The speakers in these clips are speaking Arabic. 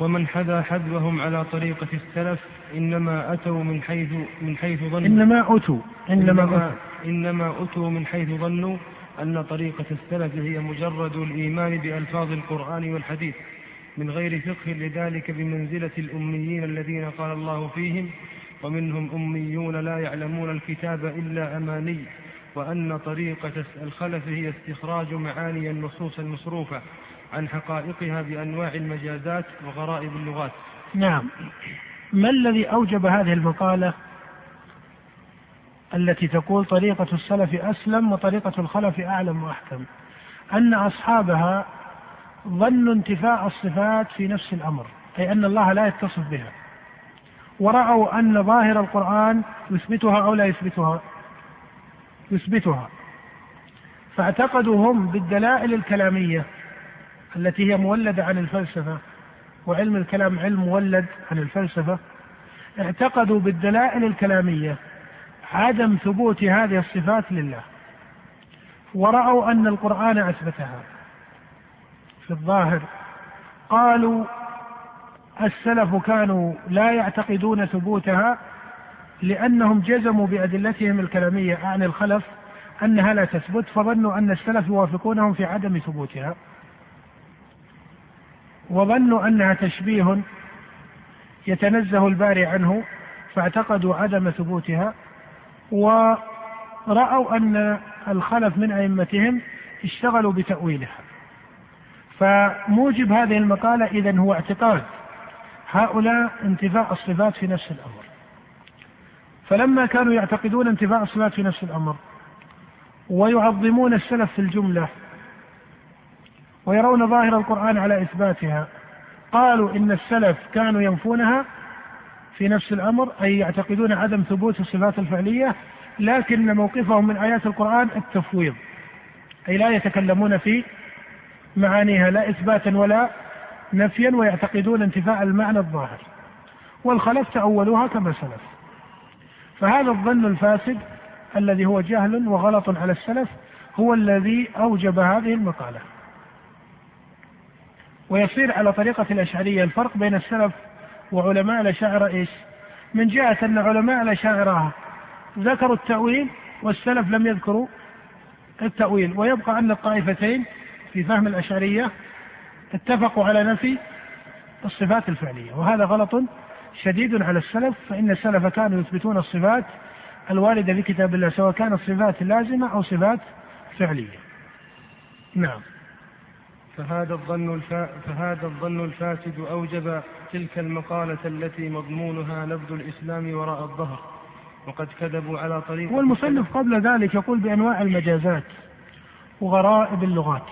ومن حذا حذوهم على طريقة السلف إنما أتوا من حيث من حيث ظنوا. إنما أتوا إنما إنما, إنما أتوا من حيث ظنوا أن طريقة السلف هي مجرد الإيمان بألفاظ القرآن والحديث من غير فقه لذلك بمنزلة الأميين الذين قال الله فيهم ومنهم أميون لا يعلمون الكتاب إلا أماني وأن طريقة الخلف هي استخراج معاني النصوص المصروفة عن حقائقها بأنواع المجازات وغرائب اللغات. نعم. ما الذي أوجب هذه المقالة التي تقول طريقة السلف أسلم وطريقة الخلف أعلم وأحكم؟ أن أصحابها ظنوا انتفاء الصفات في نفس الأمر أي أن الله لا يتصف بها. ورأوا أن ظاهر القرآن يثبتها أو لا يثبتها يثبتها. فاعتقدوا هم بالدلائل الكلامية التي هي مولدة عن الفلسفة وعلم الكلام علم مولد عن الفلسفة اعتقدوا بالدلائل الكلامية عدم ثبوت هذه الصفات لله. ورأوا أن القرآن أثبتها. في الظاهر قالوا السلف كانوا لا يعتقدون ثبوتها لأنهم جزموا بأدلتهم الكلامية عن الخلف أنها لا تثبت فظنوا أن السلف يوافقونهم في عدم ثبوتها. وظنوا أنها تشبيه يتنزه الباري عنه فاعتقدوا عدم ثبوتها ورأوا أن الخلف من أئمتهم اشتغلوا بتأويلها. فموجب هذه المقالة إذا هو اعتقاد هؤلاء انتفاء الصفات في نفس الأمر. فلما كانوا يعتقدون انتفاء الصفات في نفس الأمر ويعظمون السلف في الجملة ويرون ظاهر القرآن على إثباتها. قالوا إن السلف كانوا ينفونها في نفس الأمر أي يعتقدون عدم ثبوت الصفات الفعلية لكن موقفهم من آيات القرآن التفويض أي لا يتكلمون في معانيها لا إثباتا ولا نفيا ويعتقدون انتفاء المعنى الظاهر. والخلف تأولوها كما سلف. فهذا الظن الفاسد الذي هو جهل وغلط على السلف هو الذي أوجب هذه المقالة. ويصير على طريقة الأشعرية الفرق بين السلف وعلماء الأشاعرة إيش؟ من جهة أن علماء الأشاعرة ذكروا التأويل والسلف لم يذكروا التأويل ويبقى أن الطائفتين في فهم الأشعرية اتفقوا على نفي الصفات الفعلية وهذا غلط شديد على السلف فإن السلف كانوا يثبتون الصفات الواردة في كتاب الله سواء كانت صفات لازمة أو صفات فعلية. نعم. فهذا الظن الفا... فهذا الظن الفاسد أوجب تلك المقالة التي مضمونها نبذ الإسلام وراء الظهر وقد كذبوا على طريق والمصنف قبل ذلك يقول بأنواع المجازات وغرائب اللغات.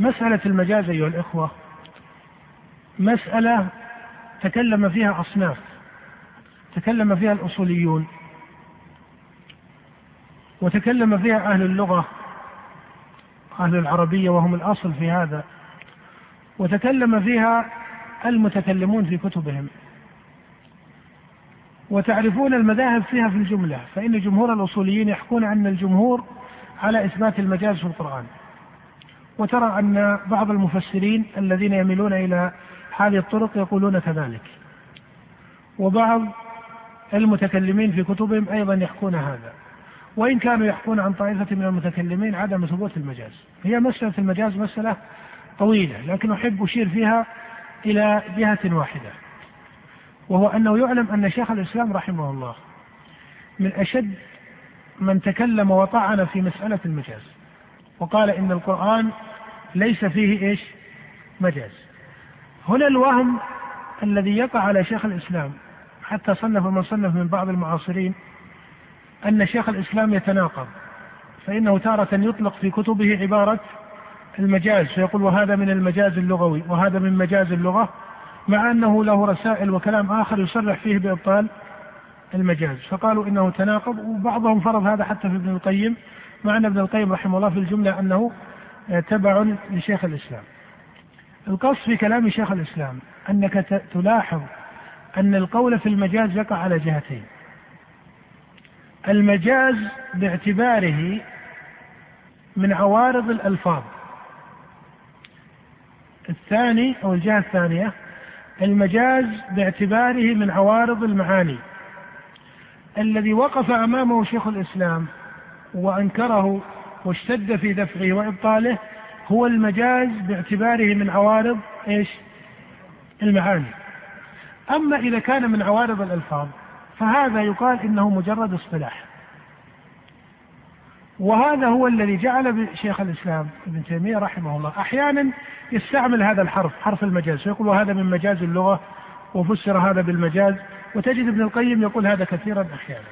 مسألة المجاز أيها الإخوة مسألة تكلم فيها أصناف تكلم فيها الأصوليون وتكلم فيها أهل اللغة أهل العربية وهم الأصل في هذا وتكلم فيها المتكلمون في كتبهم. وتعرفون المذاهب فيها في الجملة فإن جمهور الأصوليين يحكون أن الجمهور على إثبات المجاز في القرآن. وترى أن بعض المفسرين الذين يميلون إلى هذه الطرق يقولون كذلك. وبعض المتكلمين في كتبهم أيضا يحكون هذا. وإن كانوا يحكون عن طائفة من المتكلمين عدم ثبوت المجاز. هي مسألة المجاز مسألة طويلة لكن أحب أشير فيها إلى جهة واحدة وهو أنه يعلم أن شيخ الإسلام رحمه الله من أشد من تكلم وطعن في مسألة المجاز وقال إن القرآن ليس فيه إيش؟ مجاز. هنا الوهم الذي يقع على شيخ الإسلام حتى صنف من صنف من بعض المعاصرين أن شيخ الإسلام يتناقض فإنه تارة يطلق في كتبه عبارة المجاز فيقول وهذا من المجاز اللغوي وهذا من مجاز اللغة مع أنه له رسائل وكلام آخر يصرح فيه بإبطال المجاز. فقالوا إنه تناقض وبعضهم فرض هذا حتى في ابن القيم مع أن ابن القيم رحمه الله في الجملة أنه تبع لشيخ الإسلام. القصد في كلام شيخ الإسلام أنك تلاحظ أن القول في المجاز يقع على جهتين. المجاز باعتباره من عوارض الألفاظ الثاني أو الجهة الثانية المجاز باعتباره من عوارض المعاني الذي وقف أمامه شيخ الإسلام وأنكره واشتد في دفعه وإبطاله هو المجاز باعتباره من عوارض إيش؟ المعاني. أما إذا كان من عوارض الألفاظ فهذا يقال إنه مجرد اصطلاح. وهذا هو الذي جعل شيخ الإسلام ابن تيمية رحمه الله أحيانا يستعمل هذا الحرف حرف المجاز فيقول وهذا من مجاز اللغة وفسر هذا بالمجاز وتجد ابن القيم يقول هذا كثيرا أحيانا.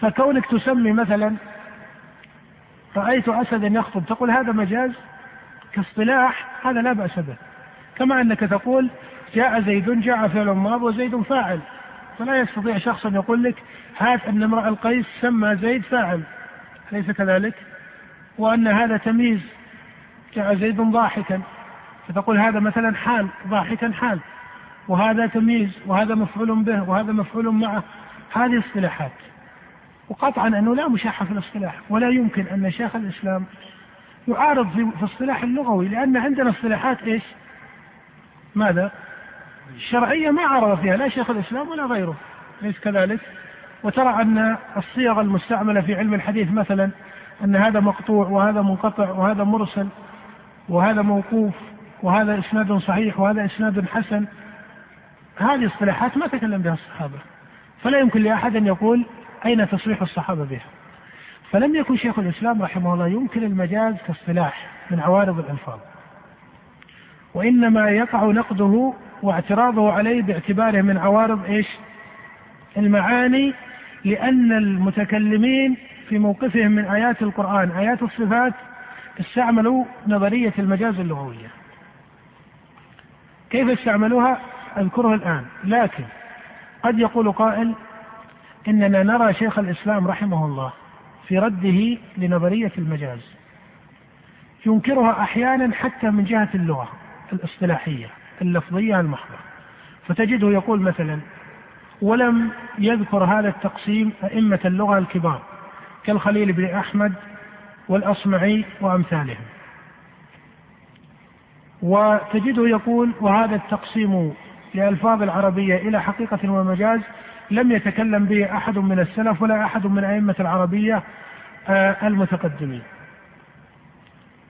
فكونك تسمي مثلا رأيت أسدا يخطب تقول هذا مجاز كاصطلاح هذا لا بأس به كما أنك تقول جاء زيد جاء فعل ماض وزيد فاعل. فلا يستطيع شخص أن يقول لك هات أن امرأ القيس سمى زيد فاعل. أليس كذلك؟ وأن هذا تمييز. جاء زيد ضاحكا. فتقول هذا مثلا حال ضاحكا حال. وهذا تمييز وهذا مفعول به وهذا مفعول معه. هذه اصطلاحات. وقطعا أنه لا مشاحة في الاصطلاح ولا يمكن أن شيخ الإسلام يعارض في, الاصطلاح اللغوي لأن عندنا اصطلاحات إيش؟ ماذا؟ شرعيه ما عرض فيها لا شيخ الإسلام ولا غيره اليس كذلك؟ وترى أن الصيغ المستعملة في علم الحديث مثلا أن هذا مقطوع وهذا منقطع وهذا مرسل وهذا موقوف وهذا إسناد صحيح وهذا إسناد حسن. هذه اصطلاحات ما تكلم بها الصحابة. فلا يمكن لأحد أن يقول أين تصريح الصحابة بها. فلم يكن شيخ الإسلام رحمه الله يمكن المجاز كاصطلاح من عوارض الألفاظ. وإنما يقع نقده واعتراضه عليه باعتباره من عوارض إيش؟ المعاني لأن المتكلمين في موقفهم من آيات القرآن آيات الصفات استعملوا نظرية المجاز اللغوية. كيف استعملوها؟ أذكرها الآن. لكن قد يقول قائل إننا نرى شيخ الإسلام رحمه الله في رده لنظرية المجاز. ينكرها أحيانا حتى من جهة اللغة الإصطلاحية. اللفظية المحضة. فتجده يقول مثلا ولم يذكر هذا التقسيم أئمة اللغة الكبار كالخليل بن أحمد والأصمعي وأمثالهم. وتجده يقول وهذا التقسيم لألفاظ العربية إلى حقيقة ومجاز لم يتكلم به أحد من السلف ولا أحد من أئمة العربية آه، المتقدمين.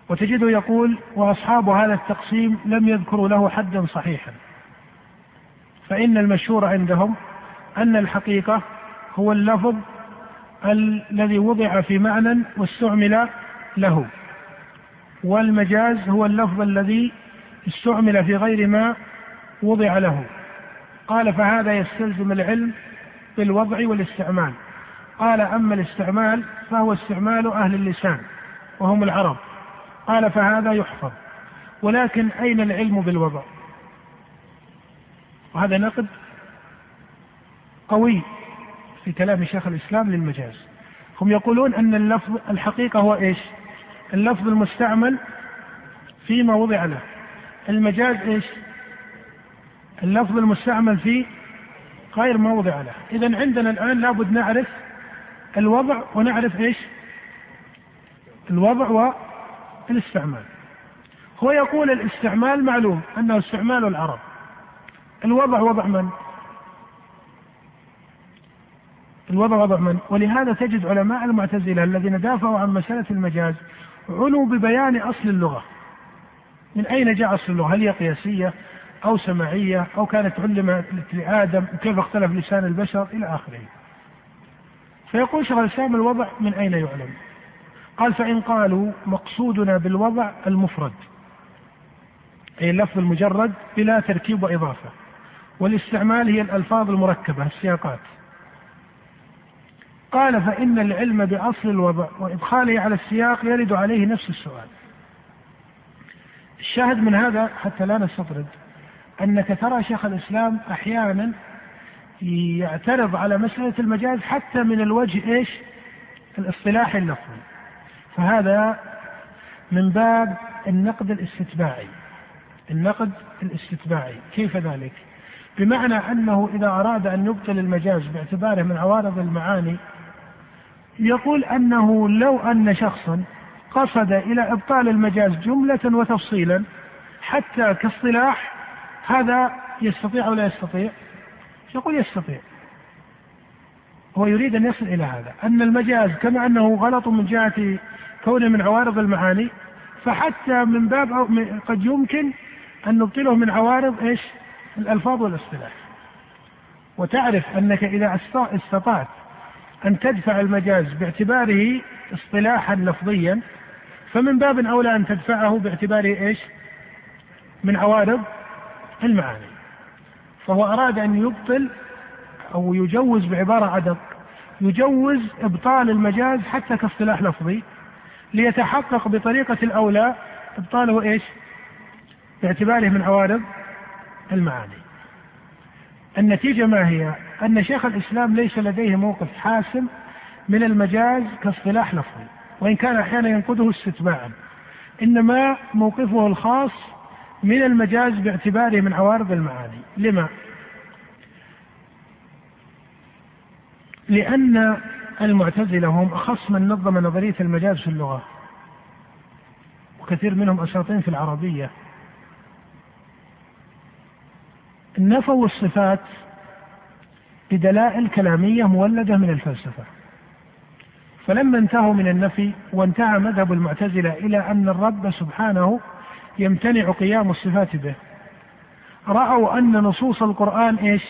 وتجده يقول وأصحاب هذا التقسيم لم يذكروا له حدا صحيحا. فإن المشهور عندهم أن الحقيقة هو اللفظ الذي وضع في معنى واستعمل له. والمجاز هو اللفظ الذي استعمل في غير ما وضع له. قال فهذا يستلزم العلم بالوضع والاستعمال. قال أما الاستعمال فهو استعمال أهل اللسان وهم العرب. قال فهذا يحفظ. ولكن أين العلم بالوضع؟ وهذا نقد قوي في كلام شيخ الإسلام للمجاز. هم يقولون أن اللفظ الحقيقة هو إيش؟ اللفظ المستعمل فيما وضع له. المجاز إيش؟ اللفظ المستعمل في غير ما وضع له. إذا عندنا الآن لابد نعرف الوضع ونعرف إيش؟ الوضع والاستعمال هو يقول الاستعمال معلوم أنه استعمال العرب. الوضع وضع من؟ الوضع وضع من؟ ولهذا تجد علماء المعتزلة الذين دافعوا عن مسألة المجاز عنوا ببيان أصل اللغة. من أين جاء أصل اللغة؟ هل هي قياسية أو سمعية أو كانت علمت لآدم وكيف اختلف لسان البشر إلى آخره؟ فيقول شيخ الإسلام الوضع من أين يعلم؟ قال فإن قالوا مقصودنا بالوضع المفرد أي اللفظ المجرد بلا تركيب وإضافة والاستعمال هي الألفاظ المركبة السياقات. قال فإن العلم بأصل الوضع وإدخاله على السياق يرد عليه نفس السؤال. الشاهد من هذا حتى لا نستطرد أنك ترى شيخ الإسلام أحيانا يعترض على مسألة المجاز حتى من الوجه إيش؟ الاصطلاحي اللفظي. فهذا من باب النقد الاستتباعي. النقد الاستتباعي. كيف ذلك؟ بمعنى أنه إذا أراد أن يبطل المجاز باعتباره من عوارض المعاني يقول أنه لو أن شخصا قصد إلى إبطال المجاز جملة وتفصيلا حتى كاصطلاح هذا يستطيع أو لا يستطيع؟ يقول يستطيع. هو يريد أن يصل إلى هذا. أن المجاز كما أنه غلط من جهة كونه من عوارض المعاني فحتى من باب أو قد يمكن أن نبطله من عوارض إيش؟ الألفاظ والاصطلاح. وتعرف أنك إذا استطعت أن تدفع المجاز باعتباره اصطلاحا لفظيا فمن باب أولى أن تدفعه باعتباره إيش؟ من عوارض المعاني. فهو أراد أن يبطل أو يجوز بعبارة أدق يجوز إبطال المجاز حتى كاصطلاح لفظي. ليتحقق بطريقة الأولى إبطاله إيش؟ باعتباره من عوارض المعاني. النتيجة ما هي؟ أن شيخ الإسلام ليس لديه موقف حاسم من المجاز كاصطلاح لفظي وإن كان أحيانا ينقده استتباعا. إنما موقفه الخاص من المجاز باعتباره من عوارض المعاني. لما؟ لأن المعتزلة هم أخص من نظم نظرية المجاز في اللغة. وكثير منهم أساطين في العربية. نفوا الصفات بدلائل كلامية مولدة من الفلسفة. فلما انتهوا من النفي وانتهى مذهب المعتزلة إلى أن الرب سبحانه يمتنع قيام الصفات به. رأوا أن نصوص القرآن إيش؟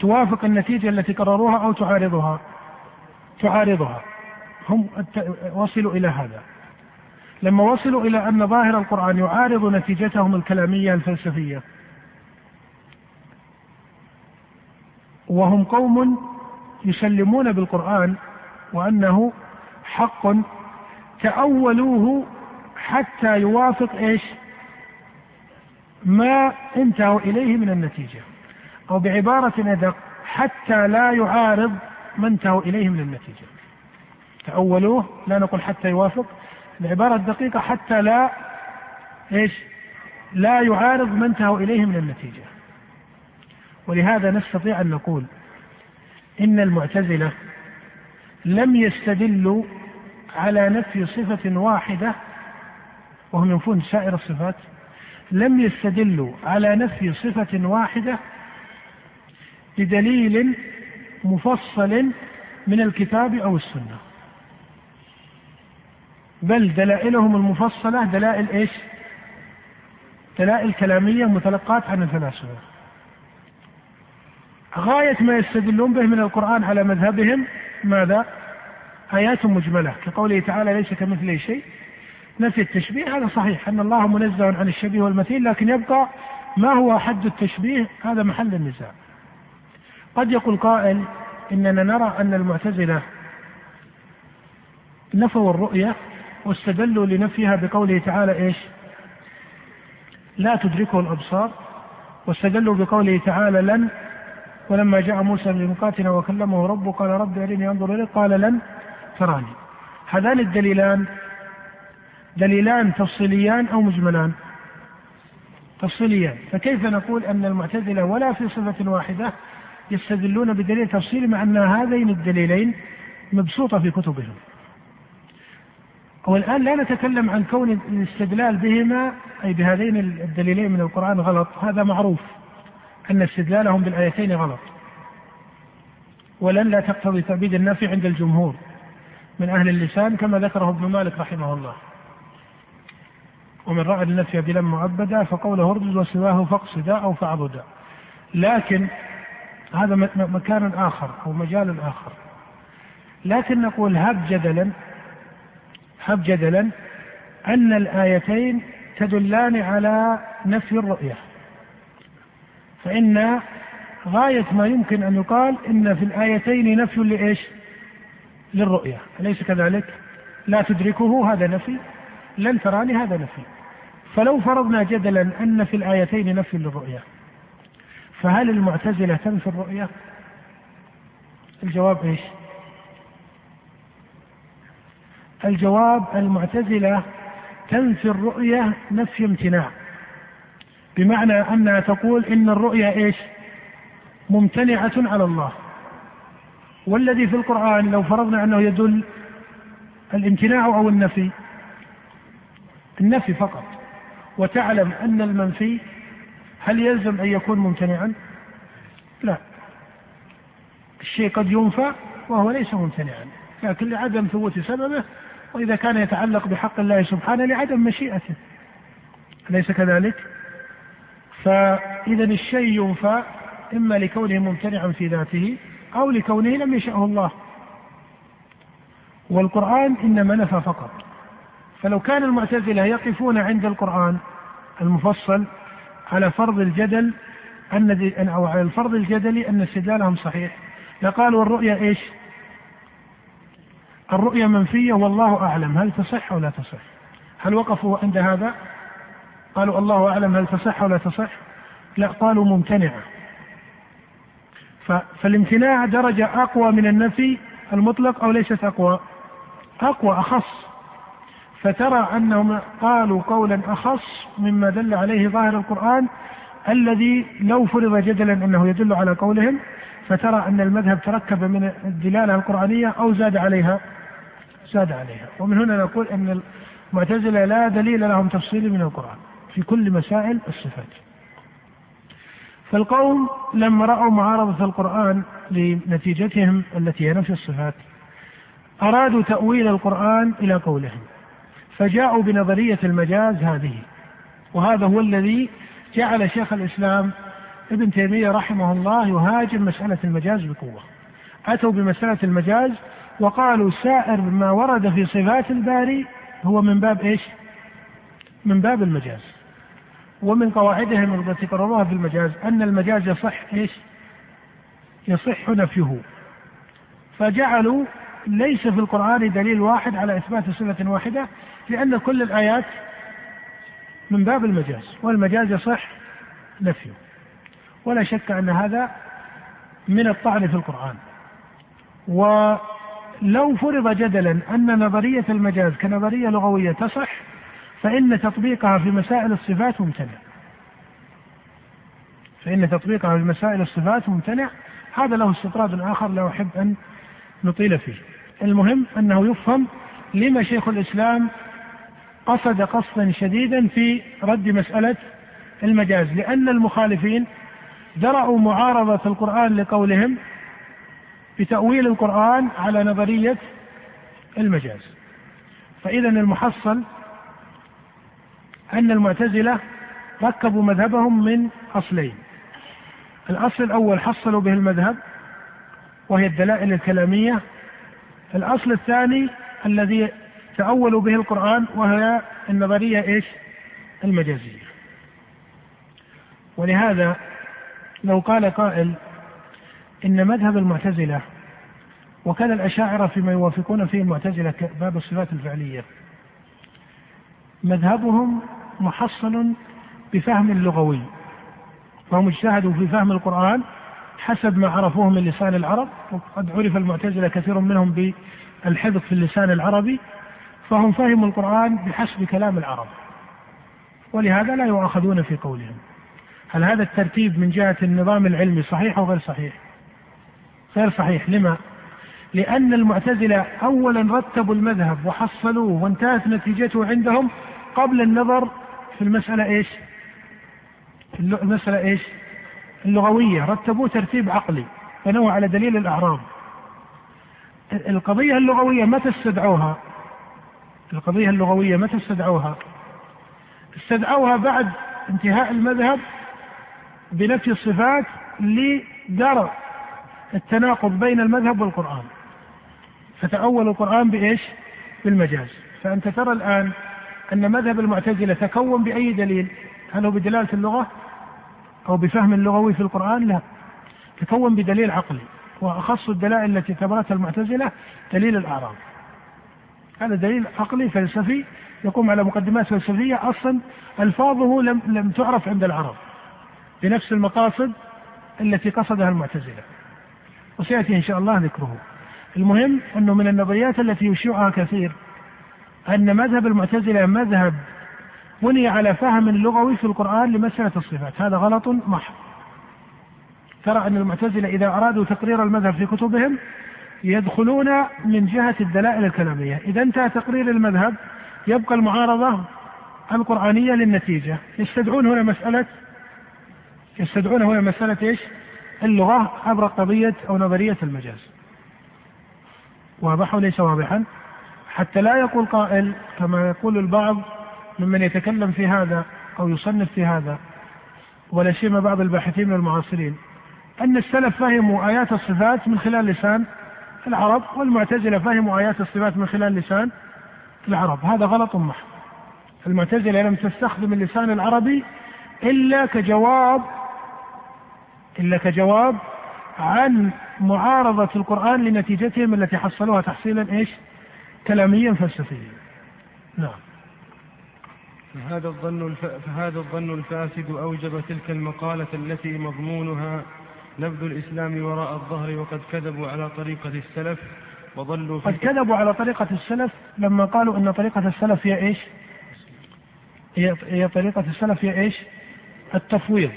توافق النتيجة التي قرروها أو تعارضها. تعارضها. هم وصلوا إلى هذا. لما وصلوا إلى أن ظاهر القرآن يعارض نتيجتهم الكلامية الفلسفية وهم قوم يسلمون بالقرآن وأنه حق تأولوه حتى يوافق إيش؟ ما انتهوا إليه من النتيجة. أو بعبارة أدق حتى لا يعارض ما انتهوا إليه من النتيجة تأولوه لا نقول حتى يوافق. العبارة الدقيقة حتى لا إيش؟ لا يعارض ما انتهوا إليه من النتيجة ولهذا نستطيع أن نقول إن المعتزلة لم يستدلوا على نفي صفة واحدة وهم ينفون سائر الصفات لم يستدلوا على نفي صفة واحدة بدليل مفصل من الكتاب أو السنة. بل دلائلهم المفصلة دلائل إيش؟ دلائل كلامية متلقاة عن الفلاسفة. غاية ما يستدلون به من القرآن على مذهبهم ماذا؟ آيات مجملة. كقوله تعالى ليس كمثله شيء. نفي التشبيه هذا صحيح. أن الله منزه عن الشبيه والمثيل لكن يبقى ما هو حد التشبيه؟ هذا محل النزاع. قد يقول قائل إننا نرى أن المعتزلة نفوا الرؤية واستدلوا لنفيها بقوله تعالى إيش؟ لا تدركه الأبصار. واستدلوا بقوله تعالى لن ولما جاء موسى لميقاتنا وكلمه ربه قال رب أرني أنظر إليك قال لن تراني. هذان الدليلان دليلان تفصيليان أو مجملان؟ تفصيليان. فكيف نقول أن المعتزلة ولا في صفة واحدة يستدلون بدليل تفصيلي مع أن هذين الدليلين مبسوطة في كتبهم. والآن لا نتكلم عن كون الاستدلال بهما أي بهذين الدليلين من القرآن غلط. هذا معروف أن استدلالهم بالآيتين غلط. ولن لا تقتضي تأبيد النفي عند الجمهور من أهل اللسان كما ذكره ابن مالك رحمه الله. ومن رأى النفي بلا معبدا فقوله اردد وسواه فاقصدا أو فاعبدا. لكن هذا مكان آخر أو مجال آخر. لكن نقول هب جدلا هب جدلا أن الآيتين تدلان على نفي الرؤية. فإن غاية ما يمكن أن يقال إن في الآيتين نفي لإيش؟ للرؤية. أليس كذلك؟ لا تدركه هذا نفي. لن تراني هذا نفي. فلو فرضنا جدلا أن في الآيتين نفي للرؤية فهل المعتزلة تنفي الرؤية؟ الجواب إيش؟ الجواب المعتزلة تنفي الرؤية نفي امتناع بمعنى أنها تقول إن الرؤيا إيش ممتنعة على الله والذي في القرآن لو فرضنا أنه يدل الامتناع أو النفي النفي فقط وتعلم أن المنفي هل يلزم أن يكون ممتنعا؟ لا الشيء قد ينفى وهو ليس ممتنعا لكن لعدم ثبوت سببه وإذا كان يتعلق بحق الله سبحانه لعدم مشيئته أليس كذلك؟ فإذا الشيء ينفى إما لكونه ممتنعا في ذاته أو لكونه لم يشأه الله والقرآن إنما نفى فقط فلو كان المعتزلة يقفون عند القرآن المفصل على فرض الجدل أن أو على الفرض الجدلي أن استدلالهم صحيح لقالوا الرؤيا إيش؟ الرؤيا منفية والله أعلم هل تصح أو لا تصح؟ هل وقفوا عند هذا؟ قالوا الله أعلم هل تصح أو لا تصح؟ لا قالوا ممتنعة فالامتناع درجة أقوى من النفي المطلق أو ليست أقوى أقوى أخص فترى أنهم قالوا قولا أخص مما دل عليه ظاهر القرآن الذي لو فرض جدلا أنه يدل على قولهم فترى أن المذهب تركب من الدلالة القرآنية أو زاد عليها زاد عليها. ومن هنا نقول أن المعتزلة لا دليل لهم تفصيلي من القرآن في كل مسائل الصفات. فالقوم لما رأوا معارضة القرآن لنتيجتهم التي هي نفي الصفات أرادوا تأويل القرآن إلى قولهم. فجاءوا بنظرية المجاز هذه وهذا هو الذي جعل شيخ الإسلام ابن تيمية رحمه الله يهاجم مسألة المجاز بقوة أتوا بمسألة المجاز وقالوا سائر ما ورد في صفات الباري هو من باب إيش؟ من باب المجاز ومن قواعدهم التي قرروها في المجاز أن المجاز يصح إيش؟ يصح نفيه فجعلوا ليس في القرآن دليل واحد على إثبات صفة واحدة لأن كل الآيات من باب المجاز والمجاز يصح نفيه. ولا شك أن هذا من الطعن في القرآن. ولو فرض جدلا أن نظرية المجاز كنظرية لغوية تصح فإن تطبيقها في مسائل الصفات ممتنع. فإن تطبيقها في مسائل الصفات ممتنع. هذا له استطراد آخر لا أحب أن نطيل فيه. المهم أنه يفهم لما شيخ الإسلام قصد قصدا شديدا في رد مسألة المجاز لأن المخالفين درأوا معارضة القرآن لقولهم بتأويل القرآن على نظرية المجاز. فإذا المحصل أن المعتزلة ركبوا مذهبهم من أصلين. الأصل الأول حصلوا به المذهب وهي الدلائل الكلامية الأصل الثاني الذي تأولوا به القرآن وهي النظرية إيش؟ المجازية. ولهذا لو قال قائل إن مذهب المعتزلة وكان الأشاعرة فيما يوافقون فيه المعتزلة باب الصفات الفعلية مذهبهم محصن بفهم لغوي فهم اجتهدوا في فهم القرآن حسب ما عرفوه من لسان العرب وقد عرف المعتزلة كثير منهم بالحفظ في اللسان العربي فهم فهموا القرآن بحسب كلام العرب. ولهذا لا يؤاخذون في قولهم. هل هذا الترتيب من جهة النظام العلمي صحيح أو غير صحيح؟ غير صحيح. لما؟ لأن المعتزلة أولا رتبوا المذهب وحصلوه وانتهت نتيجته عندهم قبل النظر في المسألة إيش؟ المسألة إيش؟ اللغوية رتبوه ترتيب عقلي بنوا على دليل الأعراب. القضية اللغوية متى استدعوها؟ القضية اللغوية متى استدعوها؟ استدعوها بعد انتهاء المذهب بنفي الصفات لدرء التناقض بين المذهب والقرآن. فتأول القرآن بإيش؟ بالمجاز. فأنت ترى الآن أن مذهب المعتزلة تكون بأي دليل؟ هل هو بدلالة اللغة؟ أو بفهم لغوي في القرآن لا. تكون بدليل عقلي وأخص الدلائل التي اعتبرتها المعتزلة دليل الأعراض. هذا دليل عقلي فلسفي يقوم على مقدمات فلسفية. أصلا ألفاظه لم لم تعرف عند العرب بنفس المقاصد التي قصدها المعتزلة. وسيأتي إن شاء الله ذكره. المهم أنه من النظريات التي يشيعها كثير أن مذهب المعتزلة مذهب بني على فهم لغوي في القرآن لمسألة الصفات. هذا غلط محض. ترى أن المعتزلة إذا أرادوا تقرير المذهب في كتبهم يدخلون من جهة الدلائل الكلامية. إذا انتهى تقرير المذهب يبقى المعارضة القرآنية للنتيجة. يستدعون هنا مسألة يستدعون هنا مسألة إيش؟ اللغة عبر قضية أو نظرية المجاز. واضح وليس واضحا؟ حتى لا يقول قائل كما يقول البعض ممن يتكلم في هذا أو يصنف في هذا ولا سيما بعض الباحثين من المعاصرين أن السلف فهموا آيات الصفات من خلال لسان العرب والمعتزلة فهموا آيات الصفات من خلال لسان العرب هذا غلط محض المعتزلة لم تستخدم اللسان العربي إلا كجواب إلا كجواب عن معارضة القرآن لنتيجتهم التي حصلوها تحصيلا إيش؟ كلاميا فلسفيا. نعم. فهذا الظن فهذا الظن الفاسد أوجب تلك المقالة التي مضمونها نبذ الإسلام وراء الظهر وقد كذبوا على طريقة السلف وظلوا قد كذبوا على طريقة السلف لما قالوا أن طريقة السلف هي إيش؟ هي, هي طريقة السلف هي إيش؟ التفويض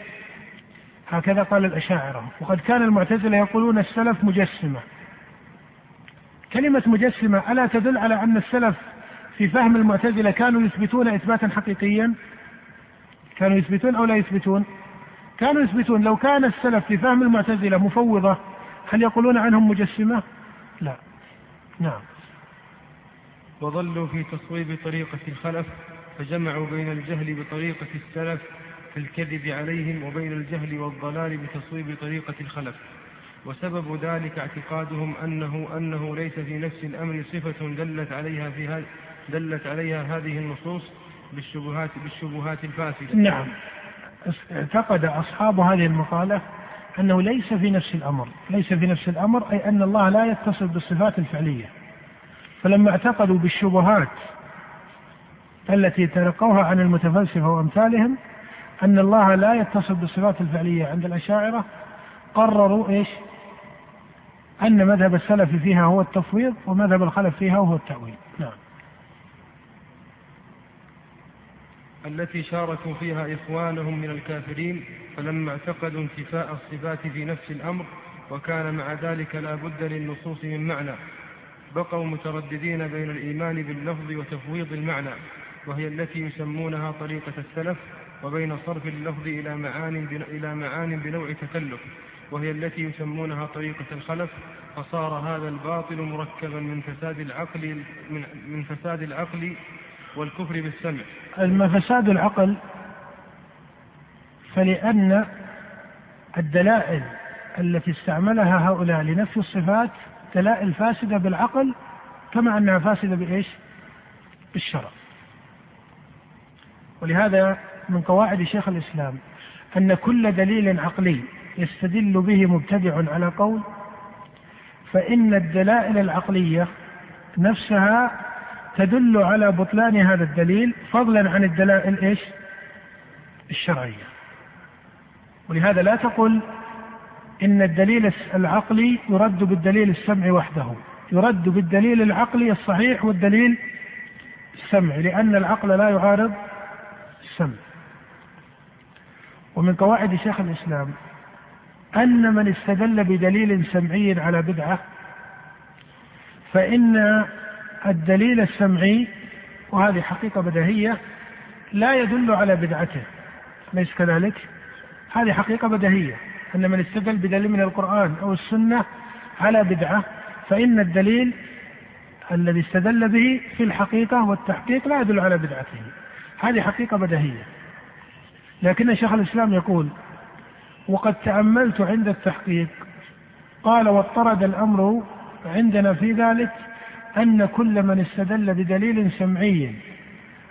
هكذا قال الأشاعرة وقد كان المعتزلة يقولون السلف مجسمة كلمة مجسمة ألا تدل على أن السلف في فهم المعتزلة كانوا يثبتون إثباتا حقيقيا؟ كانوا يثبتون أو لا يثبتون؟ كانوا يثبتون. لو كان السلف في فهم المعتزلة مفوضة هل يقولون عنهم مجسمة؟ لا. نعم. وظلوا في تصويب طريقة الخلف فجمعوا بين الجهل بطريقة السلف في الكذب عليهم وبين الجهل والضلال بتصويب طريقة الخلف. وسبب ذلك اعتقادهم أنه أنه ليس في نفس الأمر صفة دلت عليها في دلت عليها هذه النصوص بالشبهات بالشبهات الفاسدة. نعم. اعتقد أصحاب هذه المقالة أنه ليس في نفس الأمر، ليس في نفس الأمر أي أن الله لا يتصف بالصفات الفعلية. فلما اعتقدوا بالشبهات التي تلقوها عن المتفلسفة وأمثالهم أن الله لا يتصف بالصفات الفعلية عند الأشاعرة قرروا إيش أن مذهب السلف فيها هو التفويض ومذهب الخلف فيها هو التأويل نعم التي شاركوا فيها إخوانهم من الكافرين فلما اعتقدوا انتفاء الصفات في نفس الأمر وكان مع ذلك لا بد للنصوص من معنى. بقوا مترددين بين الإيمان باللفظ وتفويض المعنى وهي التي يسمونها طريقة السلف وبين صرف اللفظ إلى معان إلى معان بنوع تكلف وهي التي يسمونها طريقة الخلف فصار هذا الباطل مركبا من فساد العقل من, من فساد العقل والكفر بالسمع. أما فساد العقل فلأن الدلائل التي استعملها هؤلاء لنفي الصفات دلائل فاسدة بالعقل كما أنها فاسدة بإيش؟ بالشرع. ولهذا من قواعد شيخ الإسلام أن كل دليل عقلي يستدل به مبتدع على قول فإن الدلائل العقلية نفسها تدل على بطلان هذا الدليل فضلا عن الدلائل إيش؟ الشرعية. ولهذا لا تقل إن الدليل العقلي يرد بالدليل السمعي وحده، يرد بالدليل العقلي الصحيح والدليل السمعي، لأن العقل لا يعارض السمع. ومن قواعد شيخ الإسلام أن من استدل بدليل سمعي على بدعة فإن الدليل السمعي وهذه حقيقة بديهية لا يدل على بدعته أليس كذلك؟ هذه حقيقة بديهية أن من استدل بدليل من القرآن أو السنة على بدعة فإن الدليل الذي استدل به في الحقيقة والتحقيق لا يدل على بدعته هذه حقيقة بديهية لكن شيخ الإسلام يقول وقد تأملت عند التحقيق قال واضطرد الأمر عندنا في ذلك أن كل من استدل بدليل سمعي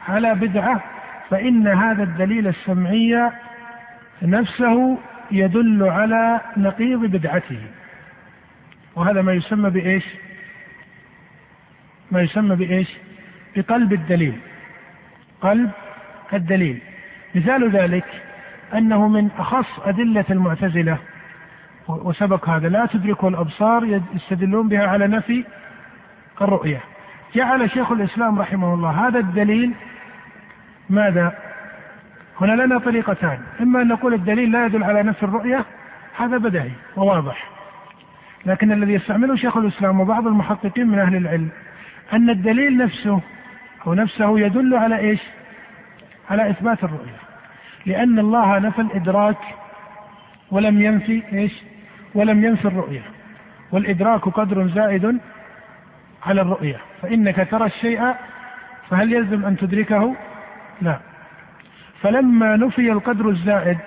على بدعة فإن هذا الدليل السمعي نفسه يدل على نقيض بدعته. وهذا ما يسمى بإيش؟ ما يسمى بإيش؟ بقلب الدليل. قلب الدليل. مثال ذلك أنه من أخص أدلة المعتزلة وسبق هذا لا تدركه الأبصار يستدلون بها على نفي الرؤية. جعل شيخ الإسلام رحمه الله هذا الدليل ماذا؟ هنا لنا طريقتان. إما أن نقول الدليل لا يدل على نفي الرؤية هذا بدهي وواضح. لكن الذي يستعمله شيخ الإسلام وبعض المحققين من أهل العلم أن الدليل نفسه أو نفسه يدل على إيش؟ على إثبات الرؤية. لأن الله نفى الإدراك ولم ينفي إيش؟ ولم ينفي الرؤية. والإدراك قدر زائد على الرؤية. فإنك ترى الشيء فهل يلزم أن تدركه؟ لا. فلما نفي القدر الزائد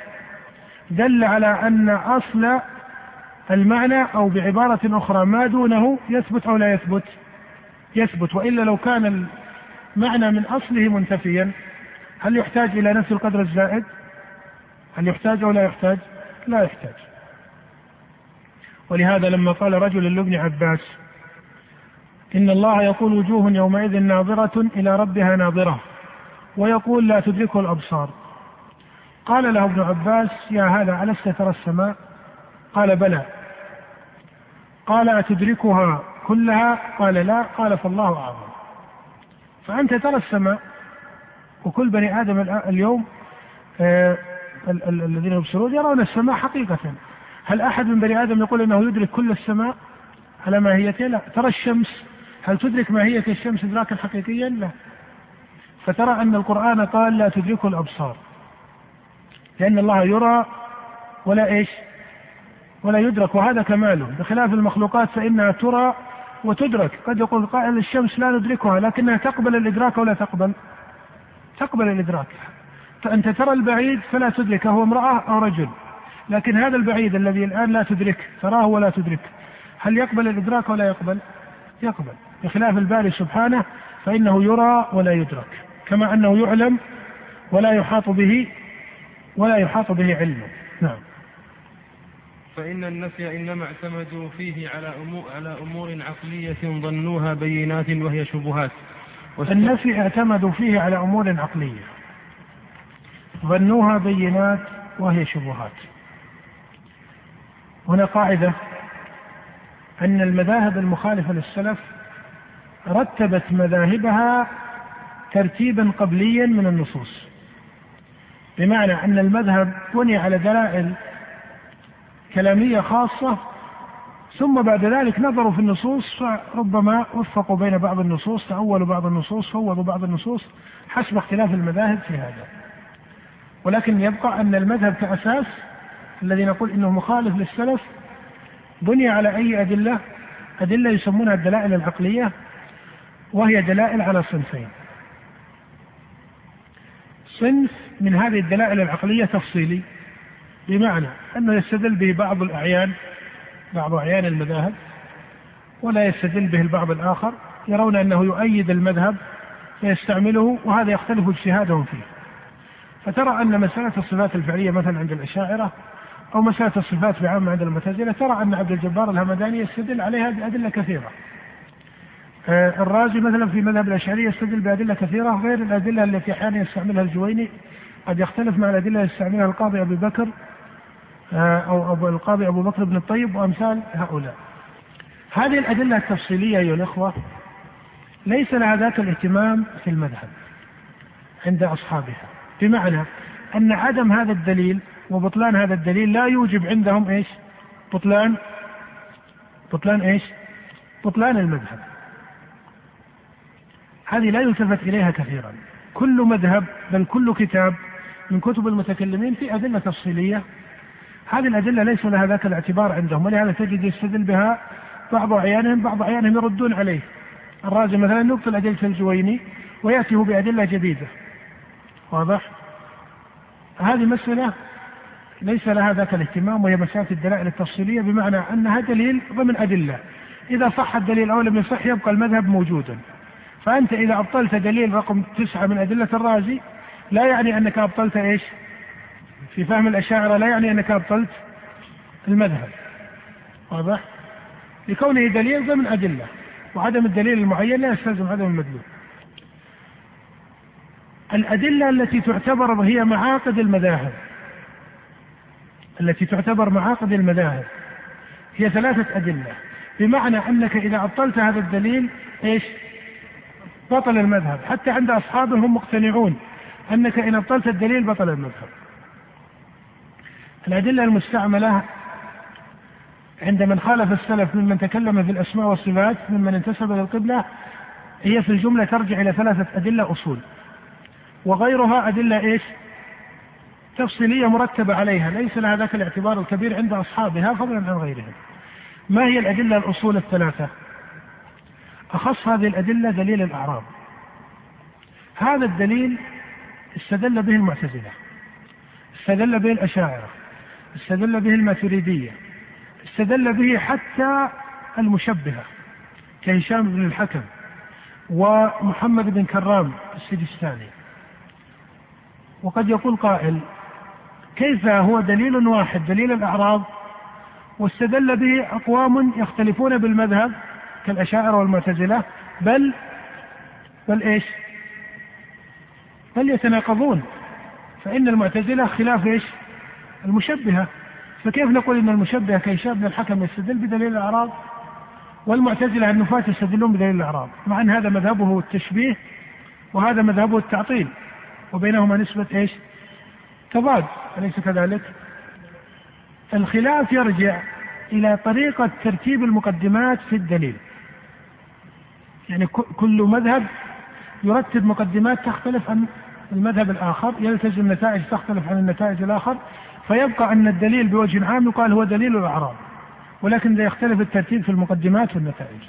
دل على أن أصل المعنى أو بعبارة أخرى ما دونه يثبت أو لا يثبت. يثبت. وإلا لو كان المعنى من أصله منتفيا هل يحتاج إلى نفي القدر الزائد؟ هل يحتاج أو لا يحتاج؟ لا يحتاج. ولهذا لما قال رجل لابن عباس إن الله يقول وجوه يومئذ ناظرة إلى ربها ناظرة ويقول لا تدركه الأبصار. قال له ابن عباس يا هذا ألست ترى السماء؟ قال بلى. قال أتدركها كلها؟ قال لا. قال فالله أعظم فأنت ترى السماء. وكل بني آدم اليوم آه الذين يبصرون يرون السماء حقيقة. هل أحد من بني آدم يقول أنه يدرك كل السماء؟ على ماهيتها لا. ترى الشمس؟ هل تدرك ماهية الشمس إدراكا حقيقيا؟ لا. فترى أن القرآن قال لا تدركه الأبصار. لأن الله يرى ولا إيش؟ ولا يدرك وهذا كماله. بخلاف المخلوقات فإنها ترى وتدرك. قد يقول قائل الشمس لا ندركها لكنها تقبل الإدراك ولا تقبل؟ تقبل الإدراك. فأنت ترى البعيد فلا تدركه هو امرأة أو رجل. لكن هذا البعيد الذي الآن لا تدرك تراه ولا تدرك هل يقبل الإدراك ولا يقبل؟ يقبل. بخلاف الباري سبحانه فإنه يرى ولا يدرك كما أنه يعلم ولا يحاط به ولا يحاط به علمه. نعم. فإن النفي إنما اعتمدوا فيه على أمور, على أمور عقلية ظنوها بينات وهي شبهات. النفي اعتمدوا فيه على أمور عقلية ظنوها بينات وهي شبهات. هنا قاعدة أن المذاهب المخالفة للسلف رتبت مذاهبها ترتيبا قبليا من النصوص. بمعنى أن المذهب بني على دلائل كلامية خاصة ثم بعد ذلك نظروا في النصوص فربما وفقوا بين بعض النصوص تأولوا بعض النصوص فوضوا بعض النصوص حسب اختلاف المذاهب في هذا. ولكن يبقى أن المذهب كأساس الذي نقول إنه مخالف للسلف بني على أي أدلة؟ أدلة يسمونها الدلائل العقلية. وهي دلائل على صنفين. صنف من هذه الدلائل العقلية تفصيلي بمعنى أنه يستدل به بعض الأعيان بعض أعيان المذاهب ولا يستدل به البعض الآخر يرون أنه يؤيد المذهب فيستعمله وهذا يختلف اجتهادهم فيه. فترى أن مسألة الصفات الفعلية مثلا عند الأشاعرة أو مسألة الصفات بعامة عند المعتزلة ترى أن عبد الجبار الهمداني يستدل عليها بأدلة كثيرة. الرازي مثلا في مذهب الأشعرية يستدل بأدلة كثيرة غير الأدلة التي أحيانا يستعملها الجويني قد يختلف مع الأدلة التي يستعملها القاضي أبي بكر آه، أو أبو القاضي أبو بكر بن الطيب وأمثال هؤلاء هذه الأدلة التفصيلية أيها الإخوة ليس لها ذاك الاهتمام في المذهب عند أصحابها بمعنى أن عدم هذا الدليل وبطلان هذا الدليل لا يوجب عندهم إيش؟ بطلان بطلان إيش؟ بطلان المذهب. هذه لا يلتفت إليها كثيرا. كل مذهب بل كل كتاب من كتب المتكلمين في أدلة تفصيلية. هذه الأدلة ليس لها ذاك الاعتبار عندهم ولهذا تجد يستدل بها بعض احيانهم بعض احيانهم يردون عليه. الرازي مثلا يبطل ادله الجويني وياتي بأدلة جديدة. واضح؟ هذه مسألة ليس لها ذاك الاهتمام وهي مسألة الدلائل التفصيلية بمعنى أنها دليل ضمن أدلة إذا صح الدليل أو لم يصح يبقى المذهب موجودا فأنت إذا أبطلت دليل رقم تسعة من أدلة الرازي لا يعني أنك أبطلت إيش؟ في فهم الأشاعرة لا يعني أنك أبطلت المذهب. واضح؟ لكونه دليل ضمن أدلة وعدم الدليل المعين لا يستلزم عدم المدلول. الأدلة التي تعتبر هي معاقد المذاهب. التي تعتبر معاقد المذاهب. هي ثلاثة أدلة. بمعنى أنك إذا عطلت هذا الدليل إيش؟ بطل المذهب. حتى عند أصحابهم هم مقتنعون أنك إن أبطلت الدليل بطل المذهب. الأدلة المستعملة عند من خالف السلف ممن تكلم في الأسماء والصفات ممن انتسب للقبلة هي في الجملة ترجع إلى ثلاثة أدلة أصول. وغيرها أدلة إيش؟ تفصيلية مرتبة عليها. ليس لها ذاك الاعتبار الكبير عند أصحابها فضلا عن غيرهم ما هي الأدلة الأصول الثلاثة؟ أخص هذه الأدلة دليل الأعراب. هذا الدليل استدل به المعتزلة استدل به الأشاعرة استدل به الماتريدية استدل به حتى المشبهة كهشام بن الحكم ومحمد بن كرام السجستاني. وقد يقول قائل كيف هو دليل واحد دليل الأعراض واستدل به أقوام يختلفون بالمذهب كالأشاعرة والمعتزلة بل بل إيش؟ بل يتناقضون. فإن المعتزلة خلاف إيش؟ المشبهة. فكيف نقول إن المشبهة كهشام بن الحكم يستدل بدليل الأعراض؟ والمعتزلة النفاة يستدلون بدليل الأعراض. مع أن هذا مذهبه التشبيه وهذا مذهبه التعطيل. وبينهما نسبة إيش؟ تضاد. أليس كذلك؟ الخلاف يرجع إلى طريقة ترتيب المقدمات في الدليل. يعني كل مذهب يرتب مقدمات تختلف عن المذهب الآخر يلتزم نتائج تختلف عن النتائج الآخر فيبقى أن الدليل بوجه عام يقال هو دليل الأعراض ولكن يختلف الترتيب في المقدمات والنتائج.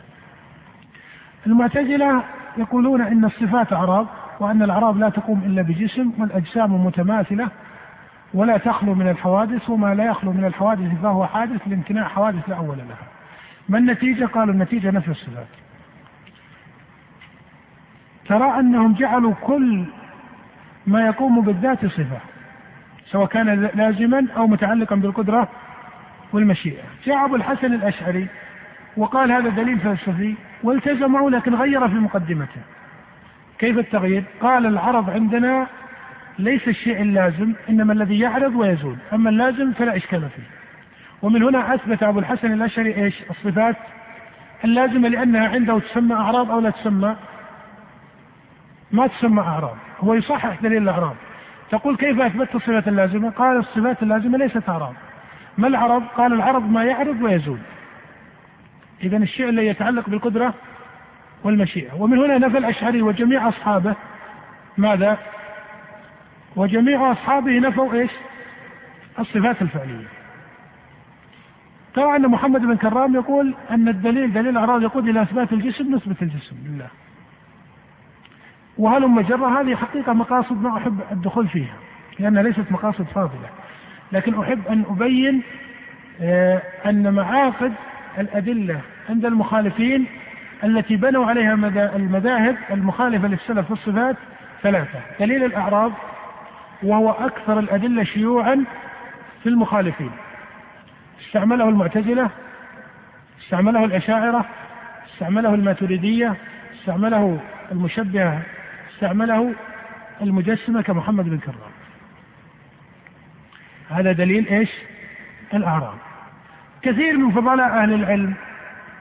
المعتزلة يقولون إن الصفات أعراض وأن الأعراض لا تقوم إلا بجسم والأجسام متماثلة ولا تخلو من الحوادث وما لا يخلو من الحوادث فهو حادث لامتناع حوادث لا أول لها. ما النتيجة؟ قالوا النتيجة نفي الصفات. ترى أنهم جعلوا كل ما يقوم بالذات صفة سواء كان لازما أو متعلقا بالقدرة والمشيئة جاء أبو الحسن الأشعري وقال هذا دليل فلسفي والتزمه لكن غير في مقدمته كيف التغيير؟ قال العرض عندنا ليس الشيء اللازم إنما الذي يعرض ويزول، أما اللازم فلا إشكال فيه. ومن هنا أثبت أبو الحسن الأشعري إيش؟ الصفات اللازمة لأنها عنده تسمى أعراض أو لا تسمى ما تسمى أعراض، هو يصحح دليل الأعراض. تقول كيف أثبتت الصفات اللازمة؟ قال الصفات اللازمة ليست أعراض. ما العرض؟ قال العرض ما يعرض ويزول. اذا الشيء الذي يتعلق بالقدرة والمشيئة، ومن هنا نفى الأشعري وجميع أصحابه ماذا؟ وجميع أصحابه نفوا إيش الصفات الفعلية طبعا أن محمد بن كرام يقول أن الدليل دليل الأعراض يقول إلى إثبات الجسم نسبة الجسم لله وهل جرة؟ هذه حقيقة مقاصد ما أحب الدخول فيها لأنها ليست مقاصد فاضلة. لكن أحب أن أبين آه، أن معاقد الأدلة عند المخالفين التي بنوا عليها المذاهب المخالفة للسلف في الصفات ثلاثة. دليل الأعراض وهو أكثر الأدلة شيوعا في المخالفين. استعمله المعتزلة استعمله الأشاعرة استعمله الماتريدية استعمله المشبهة استعمله المجسمة كمحمد بن كرام. هذا دليل إيش؟ الأعراب. كثير من فضلاء أهل العلم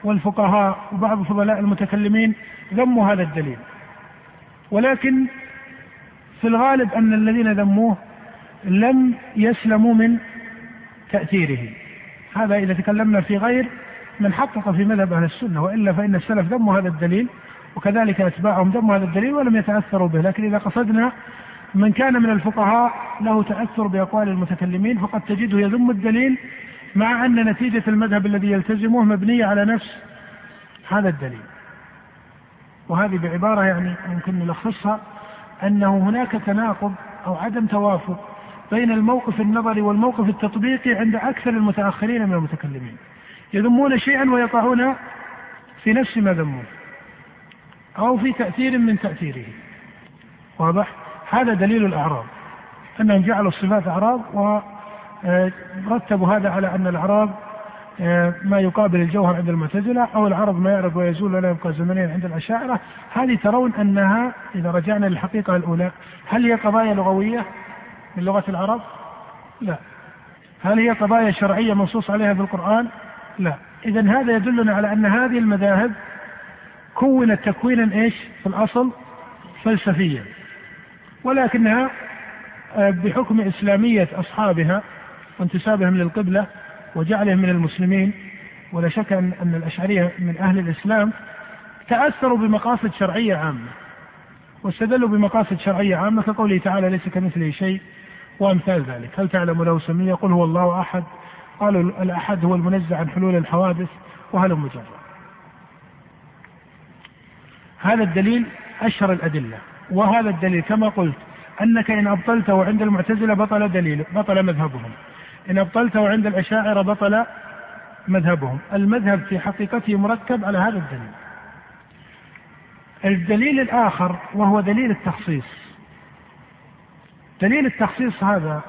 والفقهاء وبعض فضلاء المتكلمين ذموا هذا الدليل. ولكن في الغالب أن الذين ذموه لم يسلموا من تأثيره. هذا إذا تكلمنا في غير من حقق في مذهب أهل السنة وإلا فإن السلف ذموا هذا الدليل وكذلك أتباعهم ذموا هذا الدليل ولم يتأثروا به لكن إذا قصدنا من كان من الفقهاء له تأثر بأقوال المتكلمين فقد تجده يذم الدليل مع أن نتيجة المذهب الذي يلتزمه مبنية على نفس هذا الدليل. وهذه بعبارة يعني يمكن نلخصها أنه هناك تناقض أو عدم توافق بين الموقف النظري والموقف التطبيقي عند أكثر المتأخرين من المتكلمين. يذمون شيئا ويقعون في نفس ما ذموه. أو في تأثير من تأثيره واضح؟ هذا دليل الأعراض أنهم جعلوا الصفات أعراض ورتبوا هذا على أن الأعراض آه، ما يقابل الجوهر عند المعتزلة أو العرض ما يعرض ويزول ولا يبقى زمنيا عند الأشاعرة هذه ترون أنها إذا رجعنا للحقيقة الأولى هل هي قضايا لغوية من لغة العرب؟ لا هل هي قضايا شرعية منصوص عليها في القرآن؟ لا إذا هذا يدلنا على أن هذه المذاهب كونت تكوينا إيش؟ في الأصل فلسفيا. ولكنها آه، بحكم إسلامية أصحابها وانتسابهم للقبلة وجعلهم من المسلمين ولا شك أن الأشعرية من أهل الإسلام تأثروا بمقاصد شرعية عامة. واستدلوا بمقاصد شرعية عامة كقوله تعالى ليس كمثله شيء وأمثال ذلك. هل تعلم له سمية قل هو الله أحد. قالوا الأحد هو المنزه عن حلول الحوادث وهل مجرد؟ هذا الدليل أشهر الأدلة وهذا الدليل كما قلت أنك إن أبطلته عند المعتزلة بطل دليل بطل مذهبهم. إن أبطلته عند الأشاعرة بطل مذهبهم. المذهب في حقيقته مركب على هذا الدليل. الدليل الآخر وهو دليل التخصيص. دليل التخصيص هذا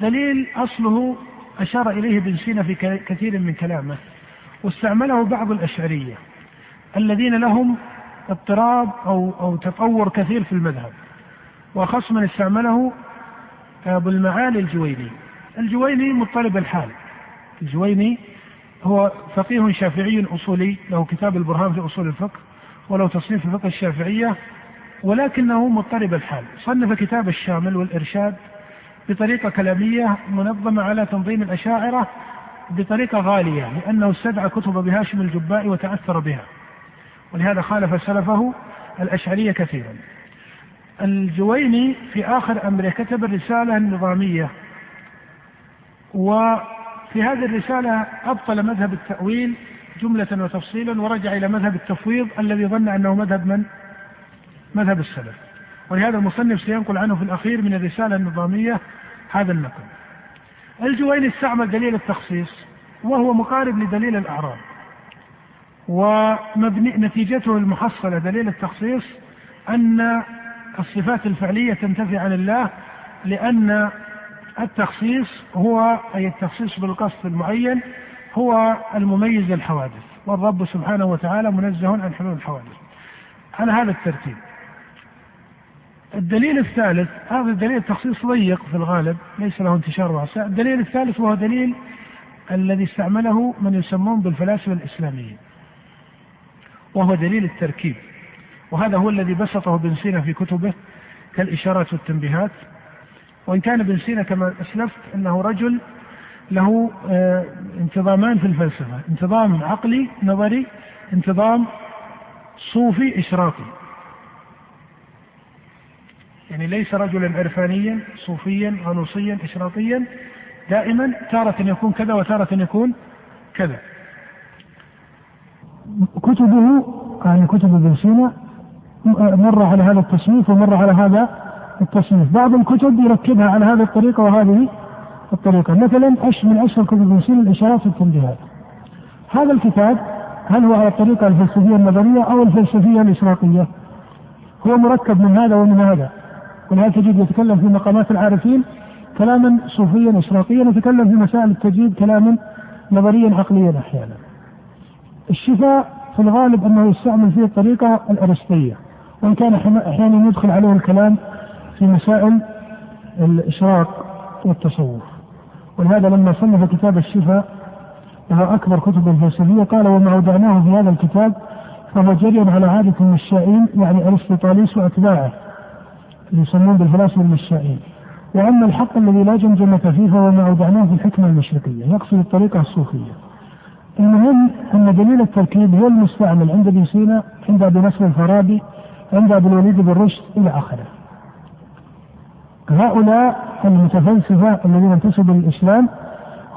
دليل أصله أشار إليه ابن سينا في كثير من كلامه واستعمله بعض الأشعرية الذين لهم اضطراب أو أو تطور كثير في المذهب وأخص من استعمله أبو المعالي الجويني. الجويني مضطرب الحال. الجويني هو فقيه شافعي أصولي له كتاب البرهان في أصول الفقه وله تصنيف الفقه الشافعية ولكنه مضطرب الحال. صنف كتاب الشامل والإرشاد بطريقة كلامية منظمة على تنظيم الأشاعرة بطريقة غالية لأنه استدعى كتب بهاشم الجبائي وتأثر بها. ولهذا خالف سلفه الأشعرية كثيرا. الجويني في آخر أمره كتب الرسالة النظامية وفي هذه الرسالة أبطل مذهب التأويل جملة وتفصيلا ورجع إلى مذهب التفويض الذي ظن أنه مذهب من؟ مذهب السلف. ولهذا المصنف سينقل عنه في الأخير من الرسالة النظامية هذا النقل. الجويني استعمل دليل التخصيص وهو مقارب لدليل الأعراض ومبني نتيجته المحصلة دليل التخصيص أن الصفات الفعلية تنتفي عن الله لأن التخصيص هو أي التخصيص بالقصد المعين هو المميز للحوادث والرب سبحانه وتعالى منزه عن حلول الحوادث. على هذا الترتيب. الدليل الثالث هذا الدليل التخصيص ضيق في الغالب ليس له انتشار واسع. الدليل الثالث وهو دليل الذي استعمله من يسمون بالفلاسفة الإسلاميين. وهو دليل التركيب. وهذا هو الذي بسطه ابن سينا في كتبه كالإشارات والتنبيهات. وإن كان ابن سينا كما أسلفت أنه رجل له آه، انتظامان في الفلسفة انتظام عقلي نظري انتظام صوفي إشراقي. يعني ليس رجلا عرفانيا صوفيا غنوصيا إشراقيا دائما تارة يكون كذا وتارة يكون كذا. كتبه يعني كتب ابن سينا مر على هذا التصنيف ومر على هذا التصنيف. بعض الكتب يركبها على هذه الطريقة وهذه الطريقة. مثلا أش من أشهر كتب ابن سينا الإشارات والتنبيهات. هذا الكتاب هل هو على الطريقة الفلسفية النظرية أو الفلسفية الإشراقية هو مركب من هذا ومن هذا. ولهذا تجد يتكلم في مقامات العارفين كلاما صوفيا إشراقيا يتكلم في مسائل التجديد كلاما نظريا عقليا أحيانا؟ الشفاء في الغالب أنه يستعمل فيه الطريقة الأرسطية وإن كان أحيانا يدخل عليه الكلام في مسائل الإشراق والتصوف. ولهذا لما صنف كتاب الشفاء وهو أكبر كتب الفلسفية قال وما أودعناه في هذا الكتاب فهو جري على عادة المشائين يعني أرسطو طاليس وأتباعه يسمون بالفلاسفة المشائين. وأما الحق الذي لا جمجمة فيه فهو ما أودعناه في الحكمة المشرقية يقصد الطريقة الصوفية. المهم أن دليل التركيب هو المستعمل عند ابن سينا عند أبي نصر الفارابي عند أبي الوليد بن رشد إلى آخره هؤلاء المتفلسفة الذين انتسبوا للإسلام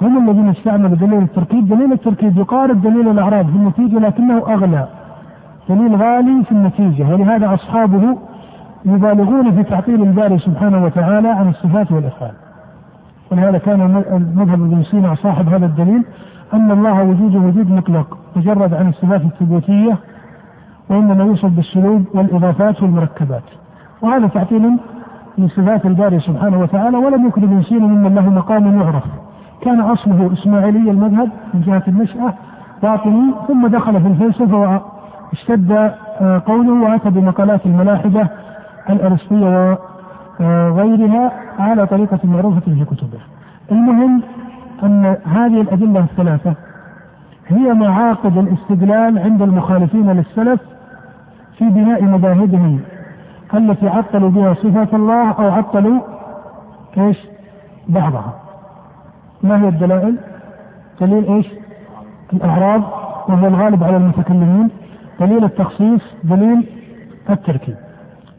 هم الذين استعملوا دليل التركيب، دليل التركيب يقارب دليل الأعراض في النتيجة لكنه أغلى. دليل غالي في النتيجة ولهذا أصحابه يبالغون في تعطيل الباري سبحانه وتعالى عن الصفات والافعال. ولهذا كان مذهب ابن سينا صاحب هذا الدليل أن الله وجوده وجود مطلق مجرد عن الصفات الثبوتية وإنما يوصف بالسلوب والإضافات والمركبات. وهذا تعطيل لصفات الباري سبحانه وتعالى ولم يكن ابن سينا ممن له مقام يعرف. كان اصله إسماعيلي المذهب من جهة النشاه باطني ثم دخل في الفلسفة واشتد قوله وأتى بمقالات الملاحدة الأرسطية وغيرها على طريقة معروفة في كتبه. المهم أن هذه الأدلة الثلاثة هي معاقد الاستدلال عند المخالفين للسلف في بناء مذاهبهم التي عطلوا بها صفات الله أو عطلوا إيش؟ بعضها. ما هي الدلائل؟ دليل إيش؟ الأعراض وهو الغالب على المتكلمين، دليل التخصيص، دليل التركيب.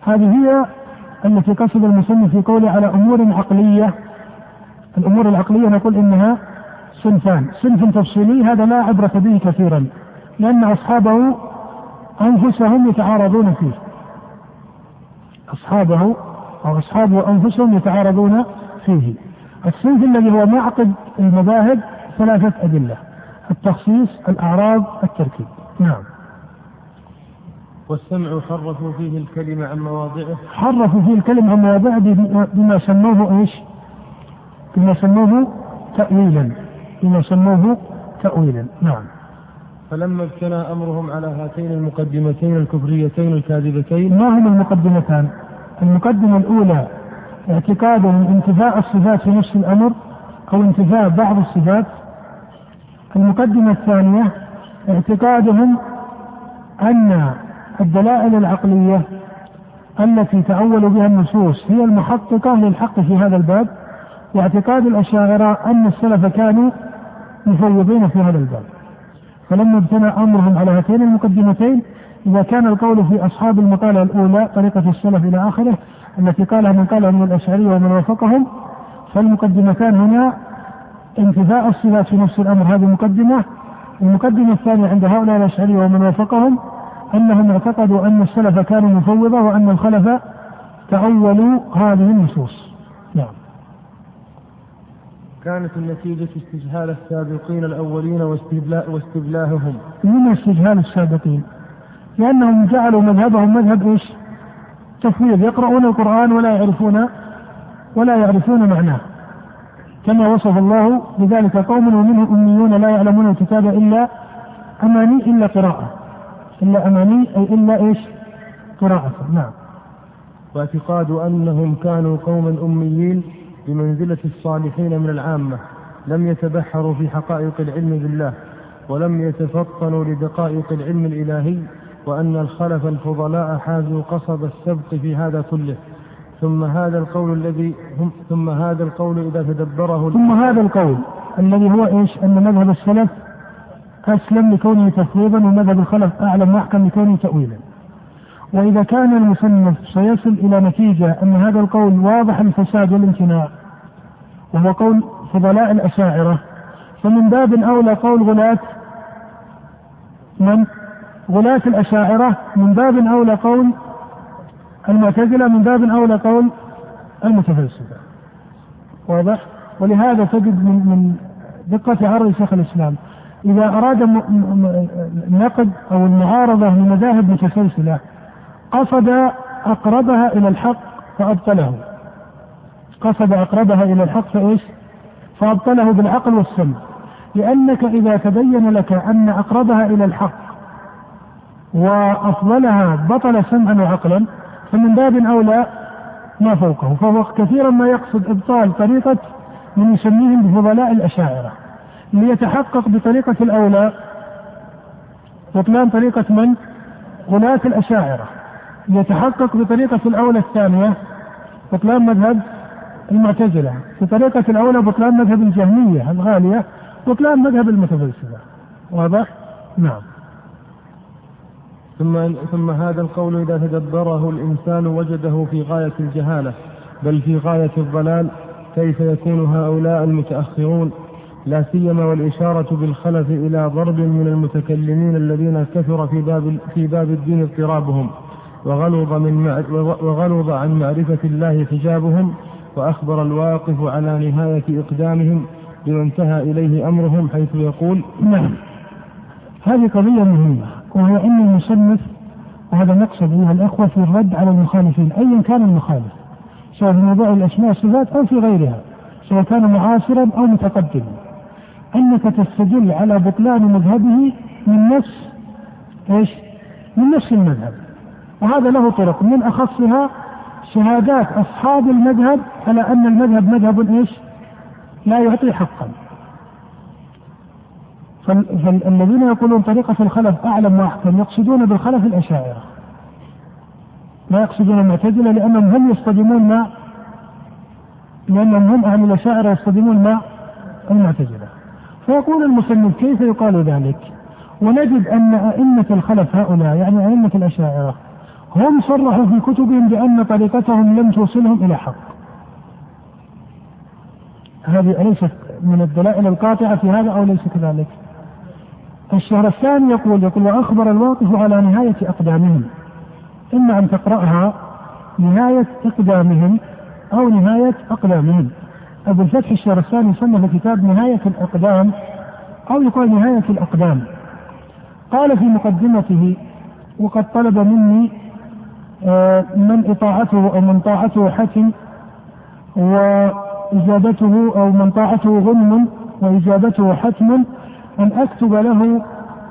هذه هي التي قصد المصنف في قوله على أمور عقلية الأمور العقلية نقول إنها صنفان صنف تفصيلي هذا لا عبرة به كثيرا لأن أصحابه أنفسهم يتعارضون فيه. أصحابه أو أصحابه أنفسهم يتعارضون فيه. الصنف الذي هو معقد المذاهب ثلاثة أدلة التخصيص الأعراض التركيب. نعم. والسمع حرفوا فيه الكلمة عن مواضعه. حرفوا فيه الكلمة عن مواضعه بما سموه إيش؟ بما سموه تأويلا. بما سموه تأويلا. نعم. فلما ابتنى أمرهم على هاتين المقدمتين الكفريتين الكاذبتين ما هما المقدمتان؟ المقدمة الأولى اعتقادهم انتفاء الصفات في نفس الأمر أو انتفاء بعض الصفات. المقدمة الثانية اعتقادهم أن الدلائل العقلية التي تأول بها النصوص هي المحققة للحق في هذا الباب. واعتقاد الأشاعرة أن السلف كانوا مفوضين في هذا الباب. فلما ابتنى أمرهم على هاتين المقدمتين إذا كان القول في أصحاب المقالة الأولى طريقة السلف إلى آخره التي قالها من قالها من الأشعرية ومن وافقهم فالمقدمتان هنا انتفاء الصفات في نفس الأمر. هذه مقدمة. المقدمة الثانية عند هؤلاء الأشعرية ومن وافقهم أنهم اعتقدوا أن السلف كانوا مفوضة وأن الخلف تأولوا هذه النصوص. نعم. كانت النتيجة استجهال السابقين الأولين واستبلاههم. من استجهال السابقين؟ لأنهم جعلوا مذهبهم مذهب إيش؟ تفويض. يقرؤون القرآن ولا يعرفون ولا يعرفون معناه. كما وصف الله بذلك قوم ومنهم أميون لا يعلمون الكتاب إلا أماني إلا قراءة. إلا أماني أي إلا إيش؟ قراءة. نعم. واعتقاد أنهم كانوا قوما أميين بمنزلة الصالحين من العامة لم يتبحروا في حقائق العلم بالله ولم يتفطنوا لدقائق العلم الإلهي وأن الخلف الفضلاء حازوا قصب السبق في هذا كله ثم هذا القول الذي هم ثم هذا القول إذا تدبره ثم هذا القول الذي هو إيش؟ أن مذهب السلف أسلم لكونه تفويضا ومذهب الخلف أعلم وأحكم لكونه تأويلا. وإذا كان المصنف سيصل إلى نتيجة أن هذا القول واضح الفساد والامتناع وهو قول فضلاء الأشاعرة فمن باب أولى قول غلاة من؟ غلاة الأشاعرة من باب أولى قول المعتزلة من باب أولى قول المتفلسفة واضح؟ ولهذا تجد من من دقة عرض شيخ الإسلام إذا أراد النقد أو المعارضة لمذاهب متسلسلة قصد أقربها إلى الحق فأبطله. قصد أقربها إلى الحق فإيش؟ فأبطله بالعقل والسمع لأنك إذا تبين لك أن أقربها إلى الحق وأفضلها بطل سمعا وعقلا فمن باب أولى ما فوقه. فهو كثيرا ما يقصد إبطال طريقة من يسميهم بفضلاء الأشاعرة. ليتحقق بطريقة الأولى بطلان طريقة من؟ غلاة الأشاعرة. ليتحقق بطريقة الأولى الثانية بطلان مذهب المعتزلة. بطريقة الأولى بطلان مذهب الجهمية الغالية بطلان مذهب المتفلسفة. واضح؟ نعم. ثم ثم هذا القول إذا تدبره الإنسان وجده في غاية الجهالة بل في غاية الضلال كيف يكون هؤلاء المتأخرون؟ لا سيما والإشارة بالخلف إلى ضرب من المتكلمين الذين كثر في باب في باب الدين اضطرابهم. وغلظ من وغلظ عن معرفة الله حجابهم وأخبر الواقف على نهاية إقدامهم بما انتهى إليه أمرهم حيث يقول نعم. هذه قضية مهمة وهو أن المصنف وهذا نقصد أيها الأخوة في الرد على المخالفين أيا كان المخالف سواء في موضوع الأسماء والصفات أو في غيرها سواء كان معاصرا أو متقدما. أنك تستدل على بطلان مذهبه من نفس إيش؟ من نفس المذهب. وهذا له طرق. من أخصها شهادات أصحاب المذهب على أن المذهب مذهب إيش؟ لا يعطي حقا. فالذين يقولون طريقة الخلف أعلم وأحكم يقصدون بالخلف الأشاعرة. لا يقصدون المعتزلة لأنهم هم يصطدمون مع لأنهم هم أهل الأشاعرة يصطدمون مع المعتزلة. فيقول المصنف كيف يقال ذلك؟ ونجد أن أئمة الخلف هؤلاء يعني أئمة الأشاعرة هم صرحوا في كتبهم بأن طريقتهم لم توصلهم إلى حق. هذه أليست من الدلائل القاطعة في هذا أو ليس كذلك؟ الشهر الثاني يقول يقول وأخبر الواقف على نهاية أقدامهم. إما أن تقرأها نهاية إقدامهم أو نهاية أقدامهم أبو الفتح الشهر الثاني صنف كتاب نهاية الأقدام أو يقال نهاية الأقدام. قال في مقدمته وقد طلب مني من إطاعته أو من طاعته حتم وإجابته أو من طاعته غنم وإجابته حتم أن أكتب له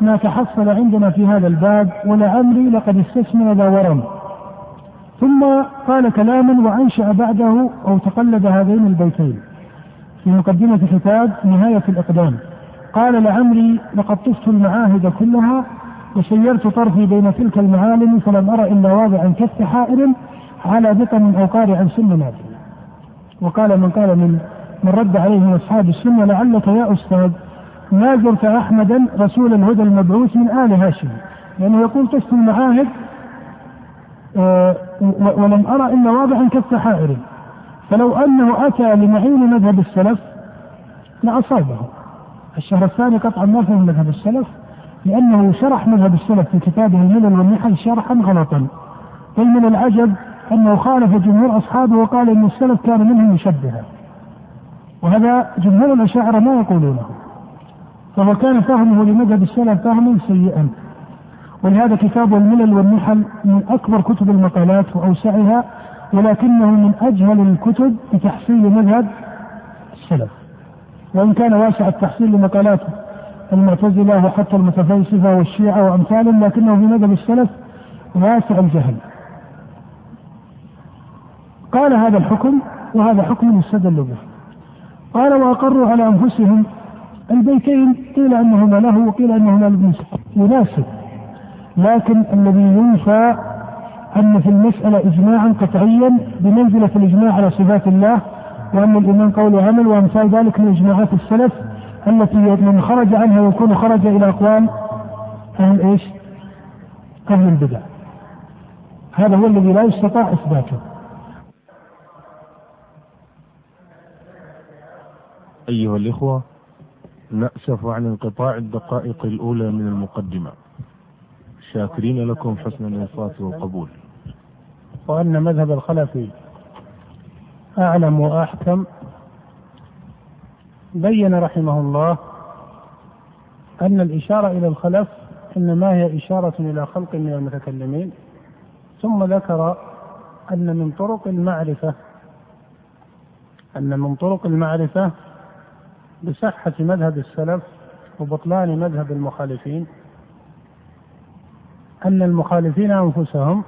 ما تحصل عندنا في هذا الباب ولعمري لقد استثمر ذا ورم. ثم قال كلاما وأنشأ بعده أو تقلد هذين البيتين. في مقدمة كتاب نهاية الإقدام. قال لعمري لقد طفت المعاهد كلها وسيرت طرفي بين تلك المعالم فلم أرى إلا واضعا كف حائر على بطن أو قارعا سن نافذ وقال من قال من من رد عليه من أصحاب السنة لعلك يا أستاذ ما زرت أحمدا رسول الهدى المبعوث من آل هاشم. لأنه يقول طفت المعاهد آه ولم أرى إلا واضعا كف حائر فلو أنه أتى لمعين مذهب السلف لأصابه. الشهر الثاني قطعا ما فهم مذهب السلف. لأنه شرح مذهب السلف في كتابه الملل والنحل شرحا غلطا. بل من العجب أنه خالف جمهور أصحابه وقال أن السلف كان منهم مشبها. وهذا جمهور الأشاعرة ما يقولونه. فهو كان فهمه لمذهب السلف فهما سيئا. ولهذا كتاب الملل والنحل من أكبر كتب المقالات وأوسعها ولكنه من أجهل الكتب في تحصيل مذهب السلف. وإن كان واسع التحصيل لمقالات المعتزلة وحتى المتفلسفة والشيعة وأمثالهم لكنه في مذهب السلف واسع الجهل. قال هذا الحكم وهذا حكم يستدل به. قال وأقروا على أنفسهم البيتين قيل أنهما له وقيل أنهما لابن يناسب لكن الذي ينفى أن في المسألة إجماعا قطعيا بمنزلة الإجماع على صفات الله وأن الإيمان قول وعمل وأمثال ذلك من إجماعات السلف التي من خرج عنها يكون خرج إلى أقوال أهل إيش؟ أهل البدع. هذا هو الذي لا يستطاع إثباته. أيها الإخوة نأسف عن انقطاع الدقائق الأولى من المقدمة. شاكرين لكم حسن الإنصات والقبول. وأن مذهب الخلفي أعلم وأحكم بين رحمه الله أن الإشارة إلى الخلف إنما هي إشارة إلى خلق من المتكلمين ثم ذكر أن من طرق المعرفة أن من طرق المعرفة بصحة مذهب السلف وبطلان مذهب المخالفين أن المخالفين أنفسهم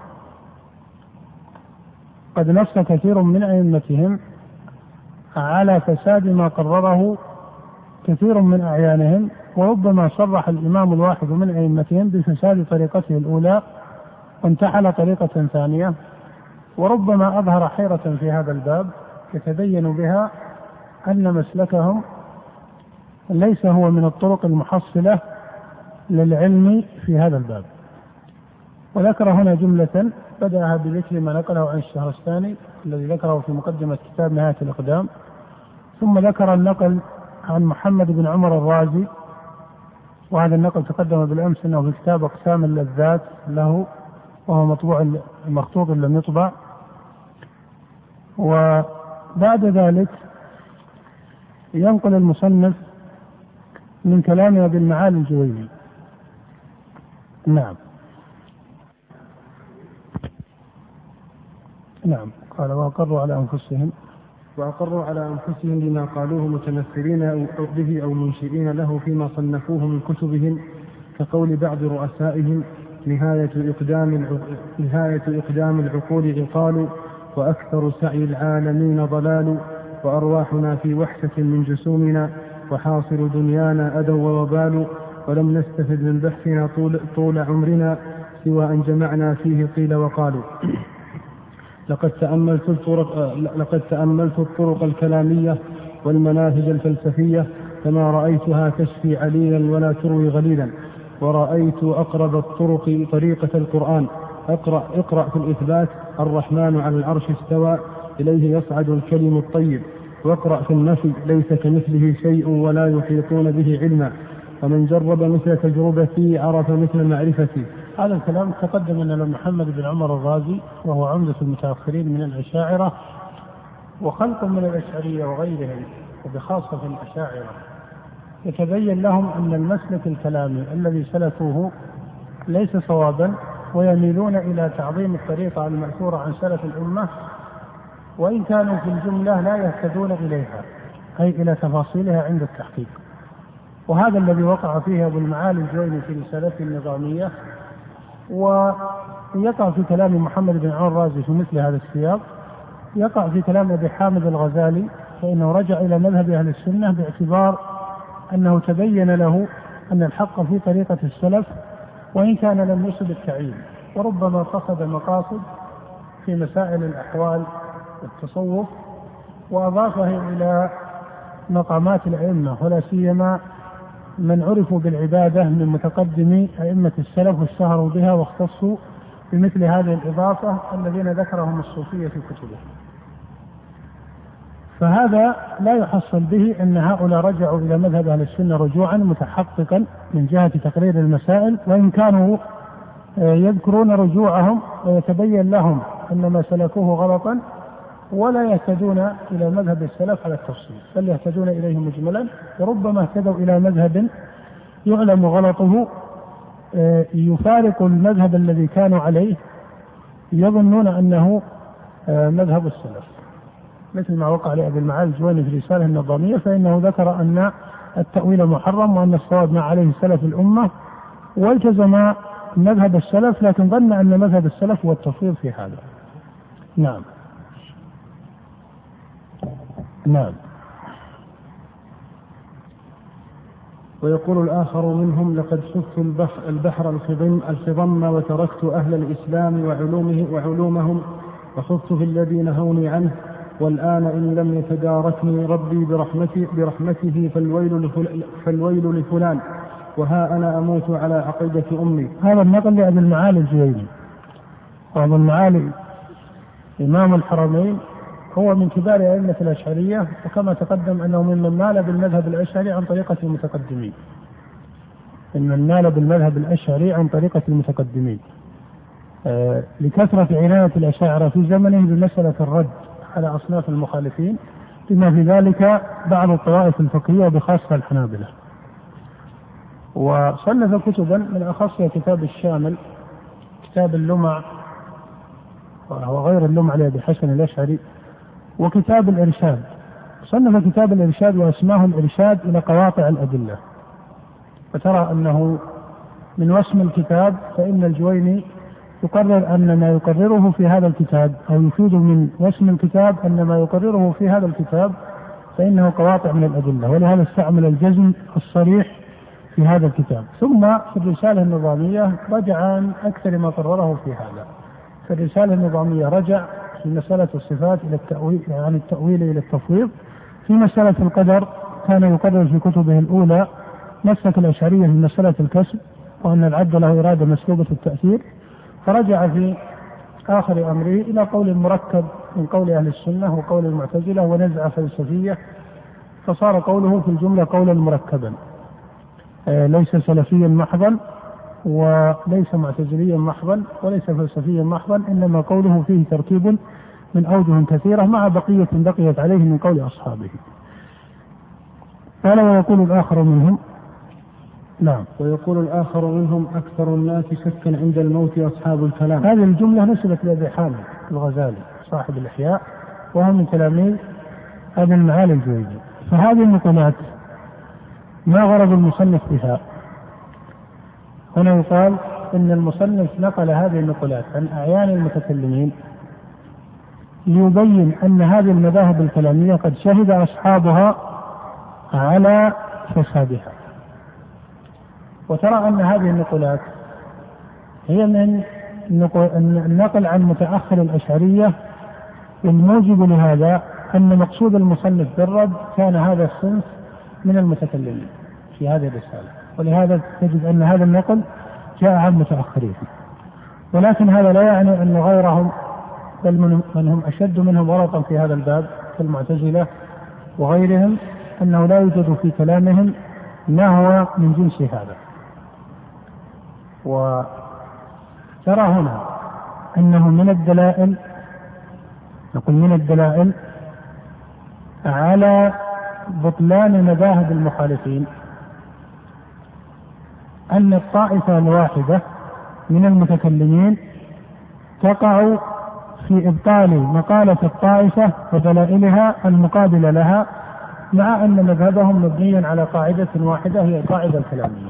قد نص كثير من أئمتهم على فساد ما قرره كثير من أعيانهم وربما صرح الإمام الواحد من أئمتهم بفساد طريقته الأولى وانتحل طريقة ثانية وربما أظهر حيرة في هذا الباب يتبين بها أن مسلكهم ليس هو من الطرق المحصلة للعلم في هذا الباب. وذكر هنا جملة بدأها بذكر ما نقله عن الشهرستاني الذي ذكره في مقدمة كتاب نهاية الإقدام. ثم ذكر النقل عن محمد بن عمر الرازي وهذا النقل تقدم بالأمس أنه في كتاب أقسام اللذات له وهو مطبوع مخطوط لم يطبع. وبعد ذلك ينقل المصنف من كلام ابي المعالي الجويني نعم. نعم. قال وأقروا على أنفسهم وأقروا على أنفسهم بما قالوه متمثلين به أو منشئين له فيما صنفوه من كتبهم كقول بعض رؤسائهم نهاية إقدام نهاية إقدام العقول عقال وأكثر سعي العالمين ضلال وأرواحنا في وحشة من جسومنا وحاصل دنيانا أذى ووبال ولم نستفد من بحثنا طول, طول عمرنا سوى أن جمعنا فيه قيل وقالوا. لقد تأملت الطرق لقد تأملت الطرق الكلامية والمناهج الفلسفية فما رأيتها تشفي عليلا ولا تروي غليلا. ورأيت أقرب الطرق طريقة القرآن. اقرأ اقرأ في الإثبات الرحمن على العرش استوى إليه يصعد الكلم الطيب. واقرأ في النفي ليس كمثله شيء ولا يحيطون به علما. ومن جرب مثل تجربتي عرف مثل معرفتي. هذا الكلام تقدم أن محمد بن عمر الرازي وهو عمدة المتأخرين من الأشاعرة وخلق من الأشعرية وغيرهم وبخاصة الأشاعرة. يتبين لهم أن المسلك الكلامي الذي سلكوه ليس صوابا ويميلون إلى تعظيم الطريقة المأثورة عن سلف الأمة وإن كانوا في الجملة لا يهتدون إليها أي إلى تفاصيلها عند التحقيق. وهذا الذي وقع فيه أبو المعالي الجويني في رسالته النظامية ويقع في كلام محمد بن عون الرازي في مثل هذا السياق. يقع في كلام أبي حامد الغزالي فإنه رجع إلى مذهب أهل السنة باعتبار أنه تبين له أن الحق في طريقة السلف وإن كان لم يصب التعيين. وربما قصد مقاصد في مسائل الأحوال والتصوف وأضافه إلى مقامات الأئمة ولا سيما من عرفوا بالعبادة من متقدمي أئمة السلف واشتهروا بها واختصوا بمثل هذه الإضافة الذين ذكرهم الصوفية في كتبهم. فهذا لا يحصل به أن هؤلاء رجعوا إلى مذهب أهل السنة رجوعا متحققا من جهة تقرير المسائل وإن كانوا آه، يذكرون رجوعهم ويتبين لهم أن ما سلكوه غلطا ولا يهتدون إلى مذهب السلف على التفصيل بل يهتدون إليه مجملا وربما اهتدوا إلى مذهب يعلم غلطه آه، يفارق المذهب الذي كانوا عليه يظنون أنه آه، مذهب السلف. مثل ما وقع لأبي المعالي الجويني في رسالة النظامية فإنه ذكر أن التأويل محرم وأن الصواب ما عليه سلف الأمة والتزم مذهب السلف لكن ظن أن مذهب السلف هو التفويض في هذا. نعم. نعم. ويقول الآخر منهم لقد شفت البحر, البحر الخضم, الخضم وتركت أهل الإسلام وعلومه وعلومهم وخفت في الذي نهوني عنه والآن إن لم يتداركني ربي برحمته, برحمته فالويل, فالويل لفلان وها أنا أموت على عقيدة أمي. هذا النقل لأبي المعالي الجويني. وأبو المعالي إمام الحرمين هو من كبار أئمة الأشعرية وكما تقدم أنه ممن مال بالمذهب الأشعري عن طريقة المتقدمين. ممن مال بالمذهب الأشعري عن طريقة المتقدمين. آه لكثرة عناية الأشاعرة في زمنه بمسألة الرد على أصناف المخالفين بما في ذلك بعض الطوائف الفقهية وبخاصة الحنابلة. وصنف كتبا من أخصها كتاب الشامل كتاب اللمع وهو غير اللمع لأبي حسن الأشعري وكتاب الإرشاد. صنف كتاب الإرشاد وأسماه الإرشاد إلى قواطع الأدلة. فترى أنه من وسم الكتاب فإن الجويني يقرر أن ما يقرره في هذا الكتاب أو يفيد من وسم الكتاب أن ما يقرره في هذا الكتاب فإنه قواطع من الأدلة. ولهذا استعمل الجزم الصريح في هذا الكتاب. ثم في الرسالة النظامية رجع عن أكثر ما قرره في هذا. في الرسالة النظامية رجع في مسألة الصفات إلى التأويل عن يعني التأويل إلى التفويض. في مسألة القدر كان يقرر في كتبه الأولى مسلك الأشعرية في مسألة الكسب وأن العبد له إرادة مسلوبة التأثير. فرجع في آخر أمره إلى قول مركب من قول أهل السنة وقول المعتزلة ونزعة فلسفية فصار قوله في الجملة قولا مركبا. آه، ليس سلفيا محضا. وليس معتزليا محضا وليس فلسفيا محضا إنما قوله فيه تركيب من أوجه كثيرة مع بقية بقيت عليه من قول أصحابه. قال ويقول الآخر منهم؟ نعم. ويقول الآخر منهم أكثر الناس شكا عند الموت أصحاب الكلام. هذه الجملة نسبت لأبي حامد الغزالي صاحب الإحياء وهو من تلاميذ أبي المعالي الجويني فهذه النقلات ما غرض المصنف بها؟ هنا يقال إن المصنف نقل هذه النقلات عن أعيان المتكلمين ليبين أن هذه المذاهب الكلامية قد شهد أصحابها على فسادها. وترى أن هذه النقلات هي من النقل عن متأخر الأشعرية والموجب لهذا أن مقصود المصنف بالرد كان هذا الصنف من المتكلمين في هذه الرسالة. ولهذا تجد أن هذا النقل جاء عن متأخرين. ولكن هذا لا يعني أن غيرهم بل من هم أشد منهم ورطا في هذا الباب كالمعتزلة وغيرهم أنه لا يوجد في كلامهم ما هو من جنس هذا. وترى هنا أنه من الدلائل نقول من الدلائل على بطلان مذاهب المخالفين. أن الطائفة الواحدة من المتكلمين تقع في إبطال مقالة الطائفة ودلائلها المقابلة لها مع أن مذهبهم مبني على قاعدة واحدة هي القاعدة الكلامية.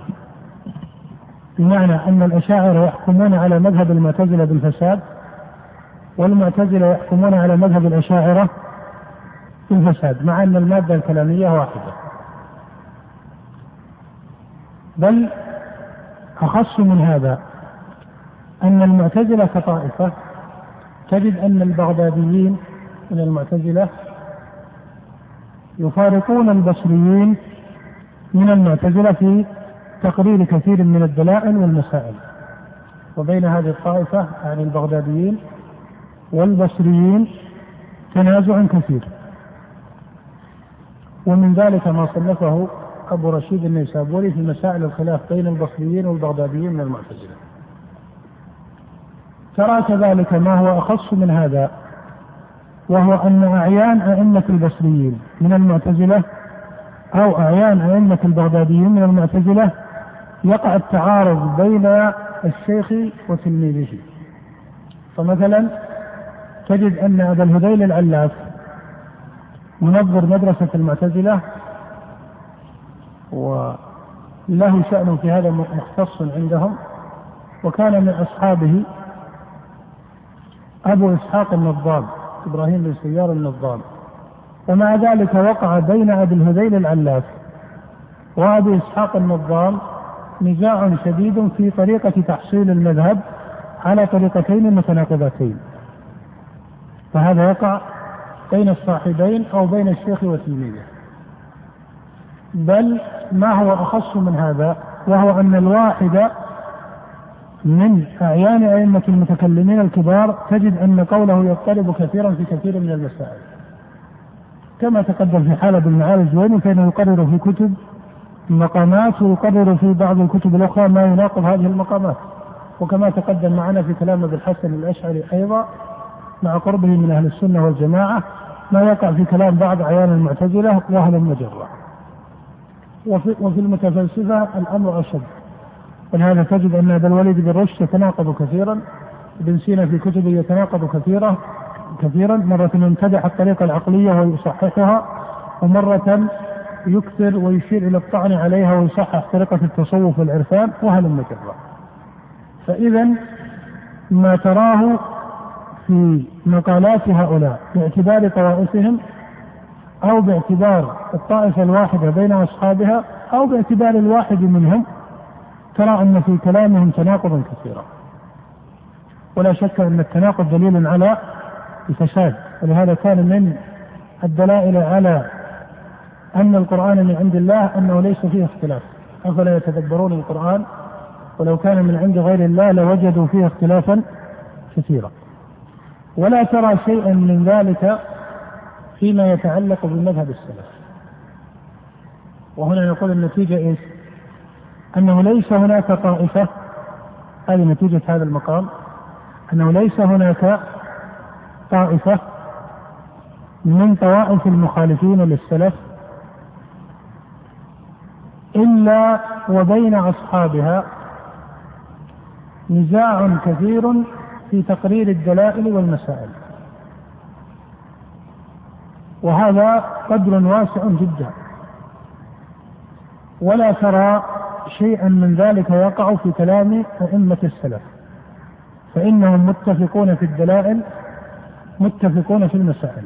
بمعنى أن الأشاعرة يحكمون على مذهب المعتزلة بالفساد والمعتزلة يحكمون على مذهب الأشاعرة بالفساد مع أن المادة الكلامية واحدة. بل أخص من هذا أن المعتزلة كطائفة تجد أن البغداديين من المعتزلة يفارقون البصريين من المعتزلة في تقرير كثير من الدلائل والمسائل. وبين هذه الطائفة يعني البغداديين والبصريين تنازع كثير. ومن ذلك ما صنفه أبو رشيد النيسابوري في مسائل الخلاف بين البصريين والبغداديين من المعتزلة. ترى كذلك ما هو أخص من هذا وهو أن أعيان أئمة البصريين من المعتزلة أو أعيان أئمة البغداديين من المعتزلة يقع التعارض بين الشيخ وتلميذه. فمثلا تجد أن أبا الهذيل العلاف منظر مدرسة المعتزلة وله شأن في هذا مختص عندهم. وكان من أصحابه أبو إسحاق النظام إبراهيم بن سيار النظام. ومع ذلك وقع بين أبي الهذيل العلاف وأبي إسحاق النظام نزاع شديد في طريقة تحصيل المذهب على طريقتين متناقضتين. فهذا يقع بين الصاحبين أو بين الشيخ وتلميذه. بل ما هو أخص من هذا؟ وهو أن الواحد من أعيان أئمة المتكلمين الكبار تجد أن قوله يضطرب كثيرا في كثير من المسائل. كما تقدم في حالة المعالي الجويني فإنه يقرر في كتب؟ المقامات ويقرر في بعض الكتب الأخرى ما يناقض هذه المقامات. وكما تقدم معنا في كلام ابن الحسن الأشعري أيضا مع قربه من أهل السنة والجماعة ما يقع في كلام بعض أعيان المعتزلة وأهل المجرة. وفي, وفي المتفلسفة الأمر أشد. ولهذا تجد أن أبا الوليد بن رشد يتناقض كثيرا. ابن سينا في كتبه يتناقض كثيرا كثيرا. مرة يمتدح الطريقة العقلية ويصححها ومرة يكثر ويشير إلى الطعن عليها ويصحح طريقة التصوف والعرفان وهلم جرا فإذا ما تراه في مقالات هؤلاء باعتبار طوائفهم أو باعتبار الطائفة الواحدة بين أصحابها أو باعتبار الواحد منهم ترى أن في كلامهم تناقضا كثيرا ولا شك أن التناقض دليل على الفساد. ولهذا كان من الدلائل على أن القرآن من عند الله أنه ليس فيه اختلاف. أفلا يتدبرون القرآن؟ ولو كان من عند غير الله لوجدوا فيه اختلافا كثيرا. ولا ترى شيئا من ذلك فيما يتعلق بمذهب السلف. وهنا نقول النتيجة إيش؟ أنه ليس هناك طائفة هذه نتيجة هذا المقام أنه ليس هناك طائفة من طوائف المخالفين للسلف إلا وبين أصحابها. نزاع كثير في تقرير الدلائل والمسائل. وهذا قدر واسع جدا. ولا ترى شيئا من ذلك يقع في كلام أئمة السلف فإنهم متفقون في الدلائل متفقون في المسائل.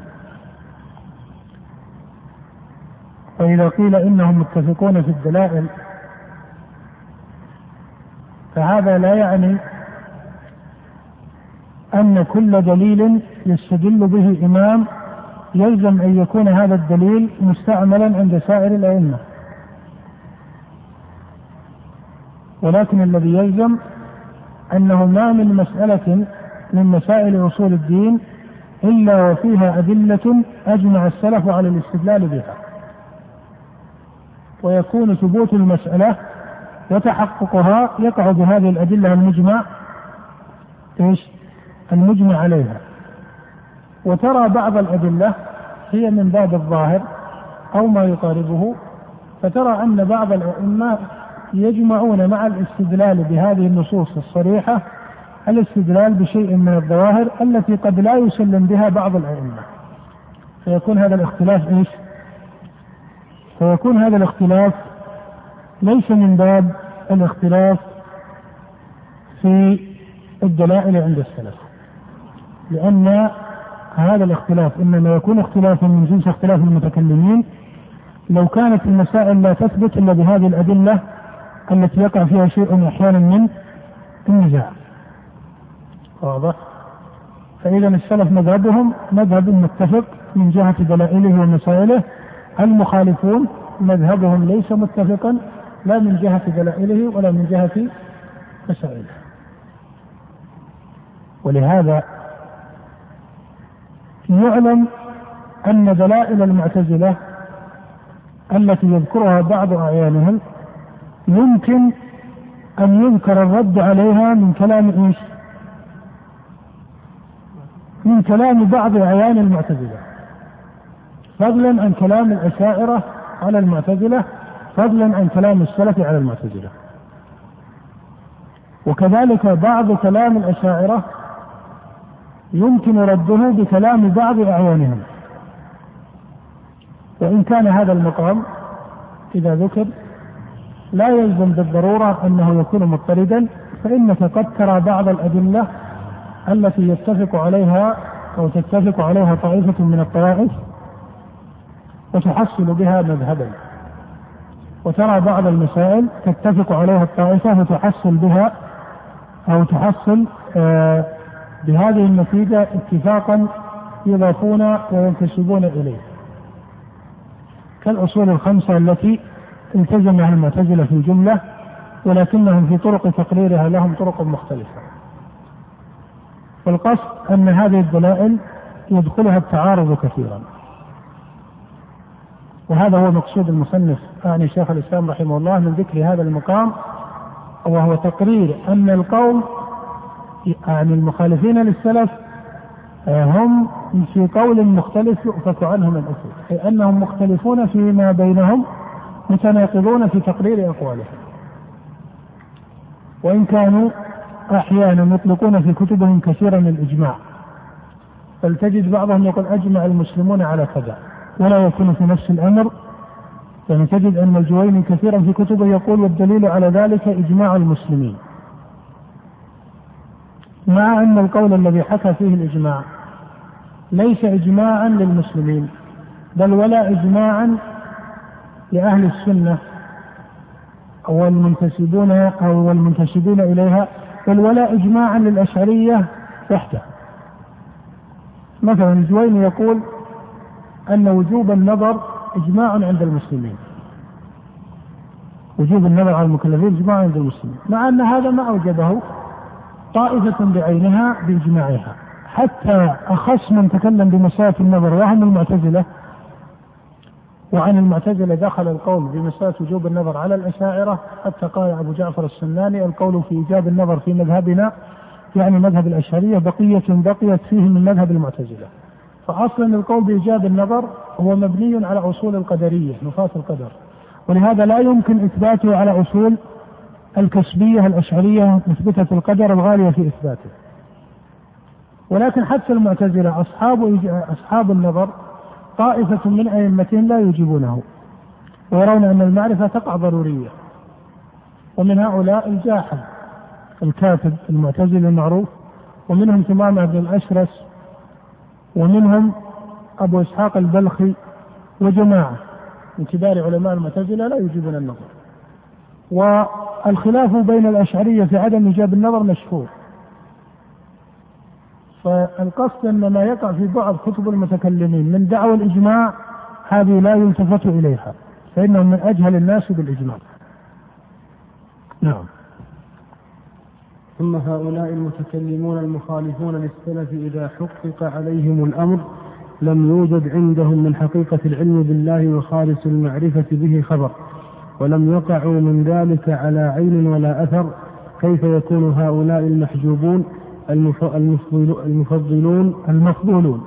وإذا قيل إنهم متفقون في الدلائل فهذا لا يعني أن كل دليل يستدل به إمام يلزم أن يكون هذا الدليل مستعملا عند سائر الأئمة. ولكن الذي يلزم أنه ما من مسألة من مسائل أصول الدين إلا وفيها أدلة أجمع السلف على الاستدلال بها. ويكون ثبوت المسألة وتحققها يقع بهذه الأدلة المجمع إيش؟ المجمع عليها. وترى بعض الأدلة هي من باب الظاهر أو ما يقاربه فترى أن بعض الأئمة يجمعون مع الاستدلال بهذه النصوص الصريحة الاستدلال بشيء من الظواهر التي قد لا يسلم بها بعض الأئمة فيكون هذا الاختلاف إيش؟ فيكون هذا الاختلاف ليس من باب الاختلاف في الدلائل عند السلف لأن هذا الاختلاف إنما يكون اختلافا من جنس اختلاف المتكلمين. لو كانت المسائل لا تثبت إلا بهذه الأدلة التي يقع فيها شيء أحيانا من النزاع. واضح؟ فإذا السلف مذهبهم مذهب متفق من جهة دلائله ومسائله. المخالفون مذهبهم ليس متفقا لا من جهة دلائله ولا من جهة مسائله. ولهذا يعلم أن دلائل المعتزلة التي يذكرها بعض أعيانهم يمكن أن يذكر الرد عليها من كلام إيش؟ من كلام بعض أعيان المعتزلة فضلا عن كلام الأشاعرة على المعتزلة فضلا عن كلام السلف على المعتزلة وكذلك بعض كلام الأشاعرة يمكن رده بكلام بعض أعيانهم وإن كان هذا المقام إذا ذكر لا يلزم بالضرورة أنه يكون مضطردا فإنك قد ترى بعض الأدلة التي يتفق عليها أو تتفق عليها طائفة من الطوائف وتحصل بها مذهبا. وترى بعض المسائل تتفق عليها الطائفة وتحصل بها أو تحصل آه بهذه النتيجة اتفاقا يضافون وينتسبون إليه. كالأصول الخمسة التي التزمها المعتزلة في الجملة ولكنهم في طرق تقريرها لهم طرق مختلفة. والقصد أن هذه الدلائل يدخلها التعارض كثيرا. وهذا هو مقصود المصنف يعني شيخ الإسلام رحمه الله من ذكر هذا المقام وهو تقرير أن القوم يعني المخالفين للسلف آه، هم في قول مختلف يؤفك عنه من أصل أي أنهم مختلفون فيما بينهم متناقضون في تقرير أقوالهم. وإن كانوا أحيانا يطلقون في كتبهم كثيرا من الإجماع. بل تجد بعضهم يقول أجمع المسلمون على كذا ولا يكون في نفس الأمر. يعني تجد أن الجويني كثيرا في كتبه يقول والدليل على ذلك إجماع المسلمين. مع أن القول الذي حكى فيه الإجماع ليس إجماعا للمسلمين بل ولا إجماعا لأهل السنة أو المنتسبون أو المنتسبين إليها بل ولا إجماعا للأشعرية وحده. مثلا الجويني يقول أن وجوب النظر إجماع عند المسلمين. وجوب النظر على المكلفين إجماع عند المسلمين مع أن هذا ما أوجبه طائفة بعينها بإجماعها. حتى أخص من تكلم بمسألة النظر وهم المعتزلة وعن المعتزلة دخل القول بمسألة وجوب النظر على الأشاعرة حتى قال أبو جعفر السناني القول في إيجاب النظر في مذهبنا يعني مذهب الأشعرية بقية بقيت فيه من مذهب المعتزلة. فأصلا القول بإيجاب النظر هو مبني على أصول القدرية نفاة القدر. ولهذا لا يمكن إثباته على أصول الكسبية الأشعرية مثبتة القدر الغالية في إثباته. ولكن حتى المعتزلة أصحاب أصحاب النظر طائفة من أئمتهم لا يجيبونه ويرون أن المعرفة تقع ضرورية. ومن هؤلاء الجاحظ الكاتب المعتزلي المعروف ومنهم ثمامة بن الأشرس ومنهم أبو إسحاق البلخي وجماعة من كبار علماء المعتزلة لا يجيبون النظر. والخلاف بين الأشعرية في عدم إيجاب النظر مشهور. فالقصد أن ما يقع في بعض كتب المتكلمين من دعوى الإجماع هذه لا يلتفت إليها فإنهم من أجهل الناس بالإجماع. نعم. ثم هؤلاء المتكلمون المخالفون للسلف إذا حقق عليهم الأمر لم يوجد عندهم من حقيقة العلم بالله وخالص المعرفة به خبر. ولم يقعوا من ذلك على عين ولا أثر كيف يكون هؤلاء المحجوبون المفضلون؟ المفضولون.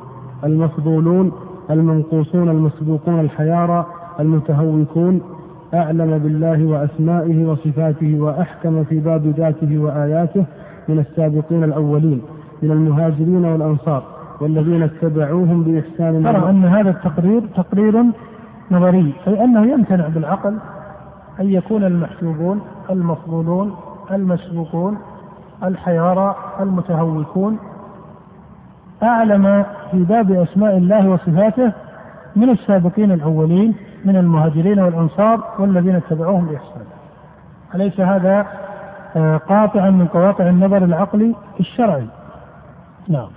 المفضولون المنقوصون المسبوقون الحيارى المتهوكون. أعلم بالله وأسمائه وصفاته وأحكم في باب ذاته وآياته من السابقين الأولين من المهاجرين والأنصار والذين اتبعوهم بإحسان ترى أن هذا التقرير تقرير نظري أي أنه يمتنع بالعقل أن يكون المحجوبون المفضولون المسبوقون الحيارى المتهوكون. أعلم في باب أسماء الله وصفاته من السابقين الأولين من المهاجرين والأنصار والذين اتبعوهم بإحسان. أليس هذا آه، قاطعا من قواطع النظر العقلي الشرعي؟ نعم.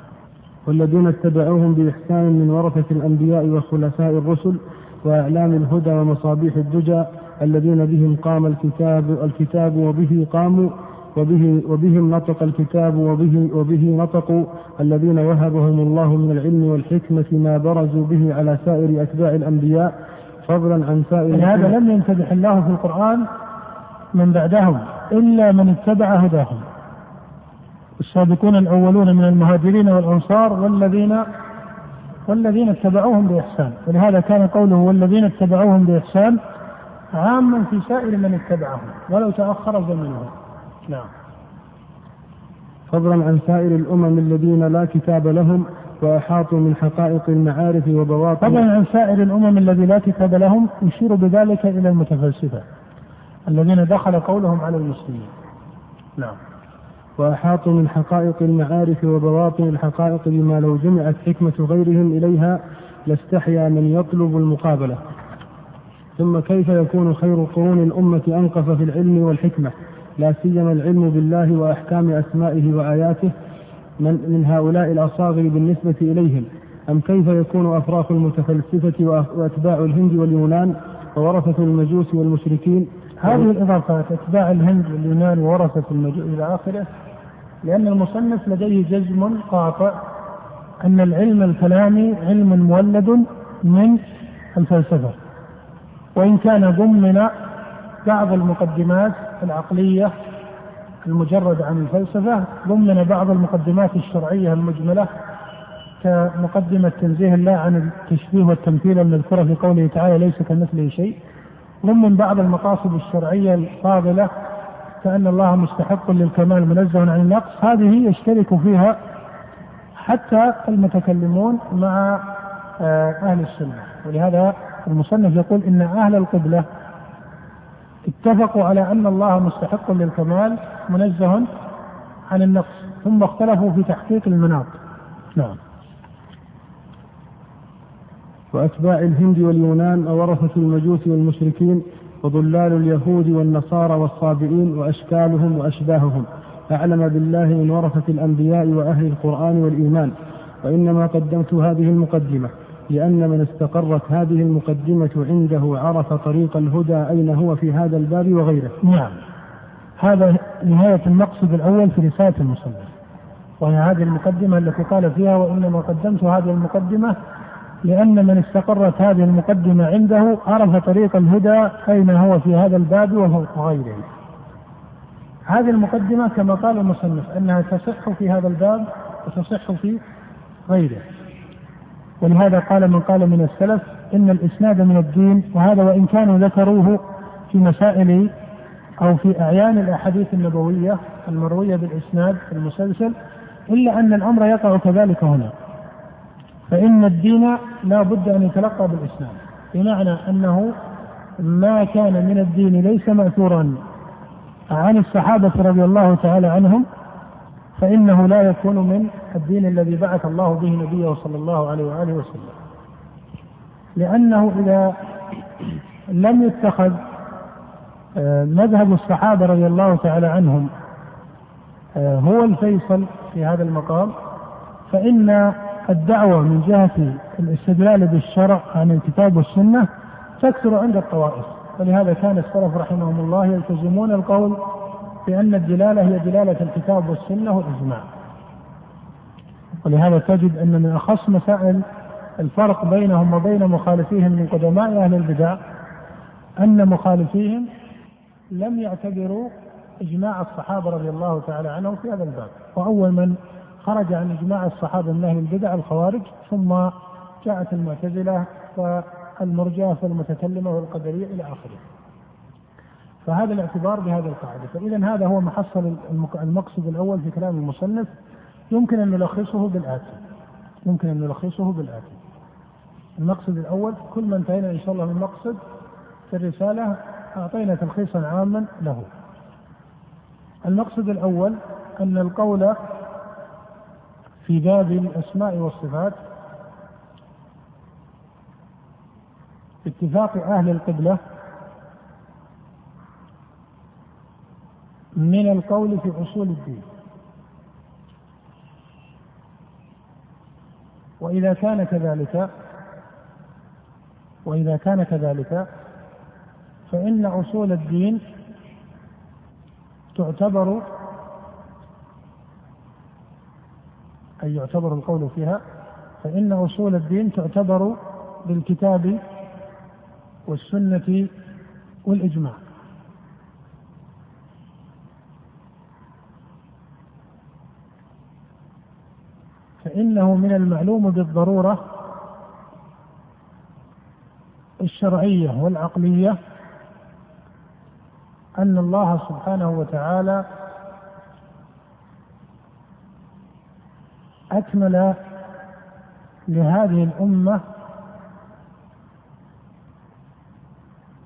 والذين اتبعوهم بإحسان من ورثة الأنبياء وخلفاء الرسل وأعلام الهدى ومصابيح الدجى الذين بهم قام الكتاب الكتاب وبه قاموا وبه وبهم نطق الكتاب وبه وبه نطقوا الذين وهبهم الله من العلم والحكمة ما برزوا به على سائر أتباع الأنبياء فضلا عن سائر هذا لم يمتدح الله في القرآن من بعدهم إلا من اتبع هداهم. السابقون الأولون من المهاجرين والأنصار والذين والذين اتبعوهم بإحسان. ولهذا كان قوله والذين اتبعوهم بإحسان عاما في سائر من اتبعهم ولو تأخر زمنهم نعم. فضلا عن سائر الأمم الذين لا كتاب لهم وأحاطوا من حقائق المعارف وبواطن فضلا عن سائر الأمم الذي لا كتاب لهم يشير بذلك إلى المتفلسفة الذين دخل قولهم على المسلمين. نعم. وأحاطوا من حقائق المعارف وبواطن الحقائق بما لو جمعت حكمة غيرهم إليها لاستحيا من يطلب المقابلة. ثم كيف يكون خير قرون الأمة أنقف في العلم والحكمة؟ لا سيما العلم بالله وأحكام أسمائه وآياته من, من هؤلاء الأصاغر بالنسبة إليهم. أم كيف يكون أفراخ المتفلسفة وأتباع الهند واليونان وورثة المجوس والمشركين؟ هذه الإضافات أتباع الهند واليونان وورثة المجوس إلى آخره لأن المصنف لديه جزم قاطع أن العلم الكلامي علم مولد من الفلسفة. وإن كان ضمن بعض المقدمات العقلية المجرد عن الفلسفة ضمن بعض المقدمات الشرعية المجملة كمقدمة تنزيه الله عن التشبيه والتمثيل المذكورة في قوله تعالى ليس كمثله شيء ضمن بعض المقاصد الشرعية الفاضلة كأن الله مستحق للكمال منزه عن النقص. هذه يشترك فيها حتى المتكلمون مع آه، أهل السنة. ولهذا المصنف يقول إن أهل القبلة اتفقوا على أن الله مستحق للكمال منزه عن النقص ثم اختلفوا في تحقيق المناط. نعم. وأتباع الهند واليونان وورثة المجوس والمشركين وضلال اليهود والنصارى والصابئين وأشكالهم وأشباههم. أعلم بالله من ورثة الأنبياء وأهل القرآن والإيمان وإنما قدمت هذه المقدمة. لأن من استقرت هذه المقدمة عنده عرف طريق الهدى أين هو في هذا الباب وغيره. نعم. هذا نهاية المقصد الأول في رسالة المصنف. وهي هذه المقدمة التي قال فيها وإنما قدمت هذه المقدمة لأن من استقرت هذه المقدمة عنده عرف طريق الهدى أين هو في هذا الباب وغيره. هذه المقدمة كما قال المصنف أنها تصح في هذا الباب وتصح في غيره. ولهذا قال من قال من السلف إن الإسناد من الدين وهذا وإن كانوا ذكروه في مسائل أو في أعيان الأحاديث النبوية المروية بالإسناد المسلسل إلا أن الأمر يقع كذلك هنا. فإن الدين لا بد أن يتلقى بالإسلام بمعنى أنه ما كان من الدين ليس مأثورا. عن الصحابة رضي الله تعالى عنهم فإنه لا يكون من الدين الذي بعث الله به نبيه صلى الله عليه وآله وسلم. لأنه إذا لم يتخذ آه، مذهب الصحابة رضي الله تعالى عنهم آه، هو الفيصل في هذا المقام فإن الدعوة من جهة الاستدلال بالشرع عن الكتاب والسنة تكثر عند الطوائف. ولهذا كان السلف رحمهم الله يلتزمون القول بأن الدلالة هي دلالة الكتاب والسنة والإجماع. ولهذا تجد أن من أخص مسائل الفرق بينهم وبين مخالفيهم من قدماء أهل البدع أن مخالفيهم لم يعتبروا إجماع الصحابة رضي الله تعالى عنهم في هذا الباب. وأول من خرج عن إجماع الصحابة من أهل البدع الخوارج ثم جاءت المعتزلة والمرجئة والمتكلمة والقدرية إلى آخره. فهذا الاعتبار بهذه القاعدة. فإذا هذا هو محصل المقصد الأول في كلام المصنف. يمكن أن نلخصه بالآتي. يمكن أن نلخصه بالآتي. المقصد الأول كل ما انتهينا إن شاء الله من مقصد في الرسالة أعطينا تلخيصا عاما له. المقصد الأول أن القول في باب الأسماء والصفات اتفاق أهل القبلة من القول في أصول الدين. وإذا كان كذلك وإذا كان كذلك فإن أصول الدين تعتبر أي يعتبر القول فيها فإن أصول الدين تعتبر بالكتاب والسنة والإجماع. فإنه من المعلوم بالضرورة الشرعية والعقلية أن الله سبحانه وتعالى أكمل لهذه الأمة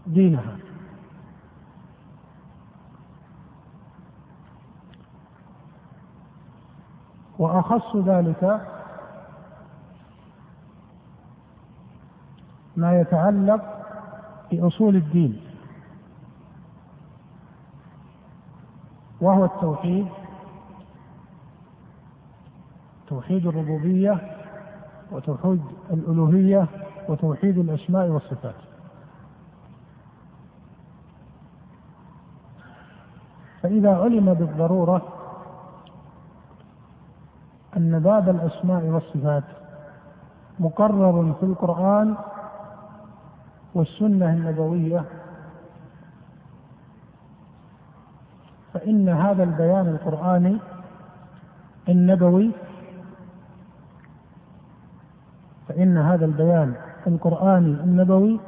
دينها. وأخص ذلك ما يتعلق بأصول الدين وهو التوحيد توحيد الربوبية وتوحيد الألوهية وتوحيد الأسماء والصفات. فإذا علم بالضرورة أن باب الأسماء والصفات مقرر في القرآن والسنة النبوية. فإن هذا البيان القرآني النبوي فإن هذا البيان القرآني النبوي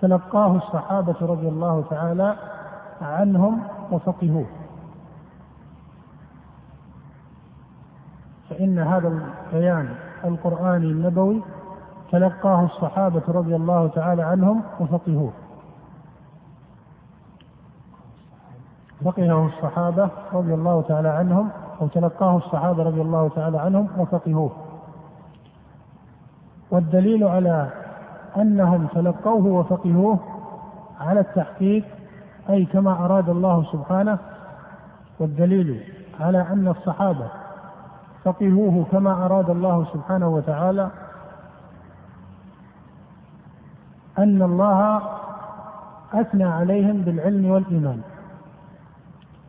تلقاه الصحابة رضي الله تعالى عنهم وفقهوه. فإن هذا البيان القرآني النبوي تلقاه الصحابة رضي الله تعالى عنهم وفقهوه. فقهه الصحابة رضي الله تعالى عنهم أو تلقاه الصحابة رضي الله تعالى عنهم وفقهوه. والدليل على أنهم تلقوه وفقهوه على التحقيق أي كما أراد الله سبحانه والدليل على أن الصحابة فقهوه كما أراد الله سبحانه وتعالى أن الله أثنى عليهم بالعلم والإيمان.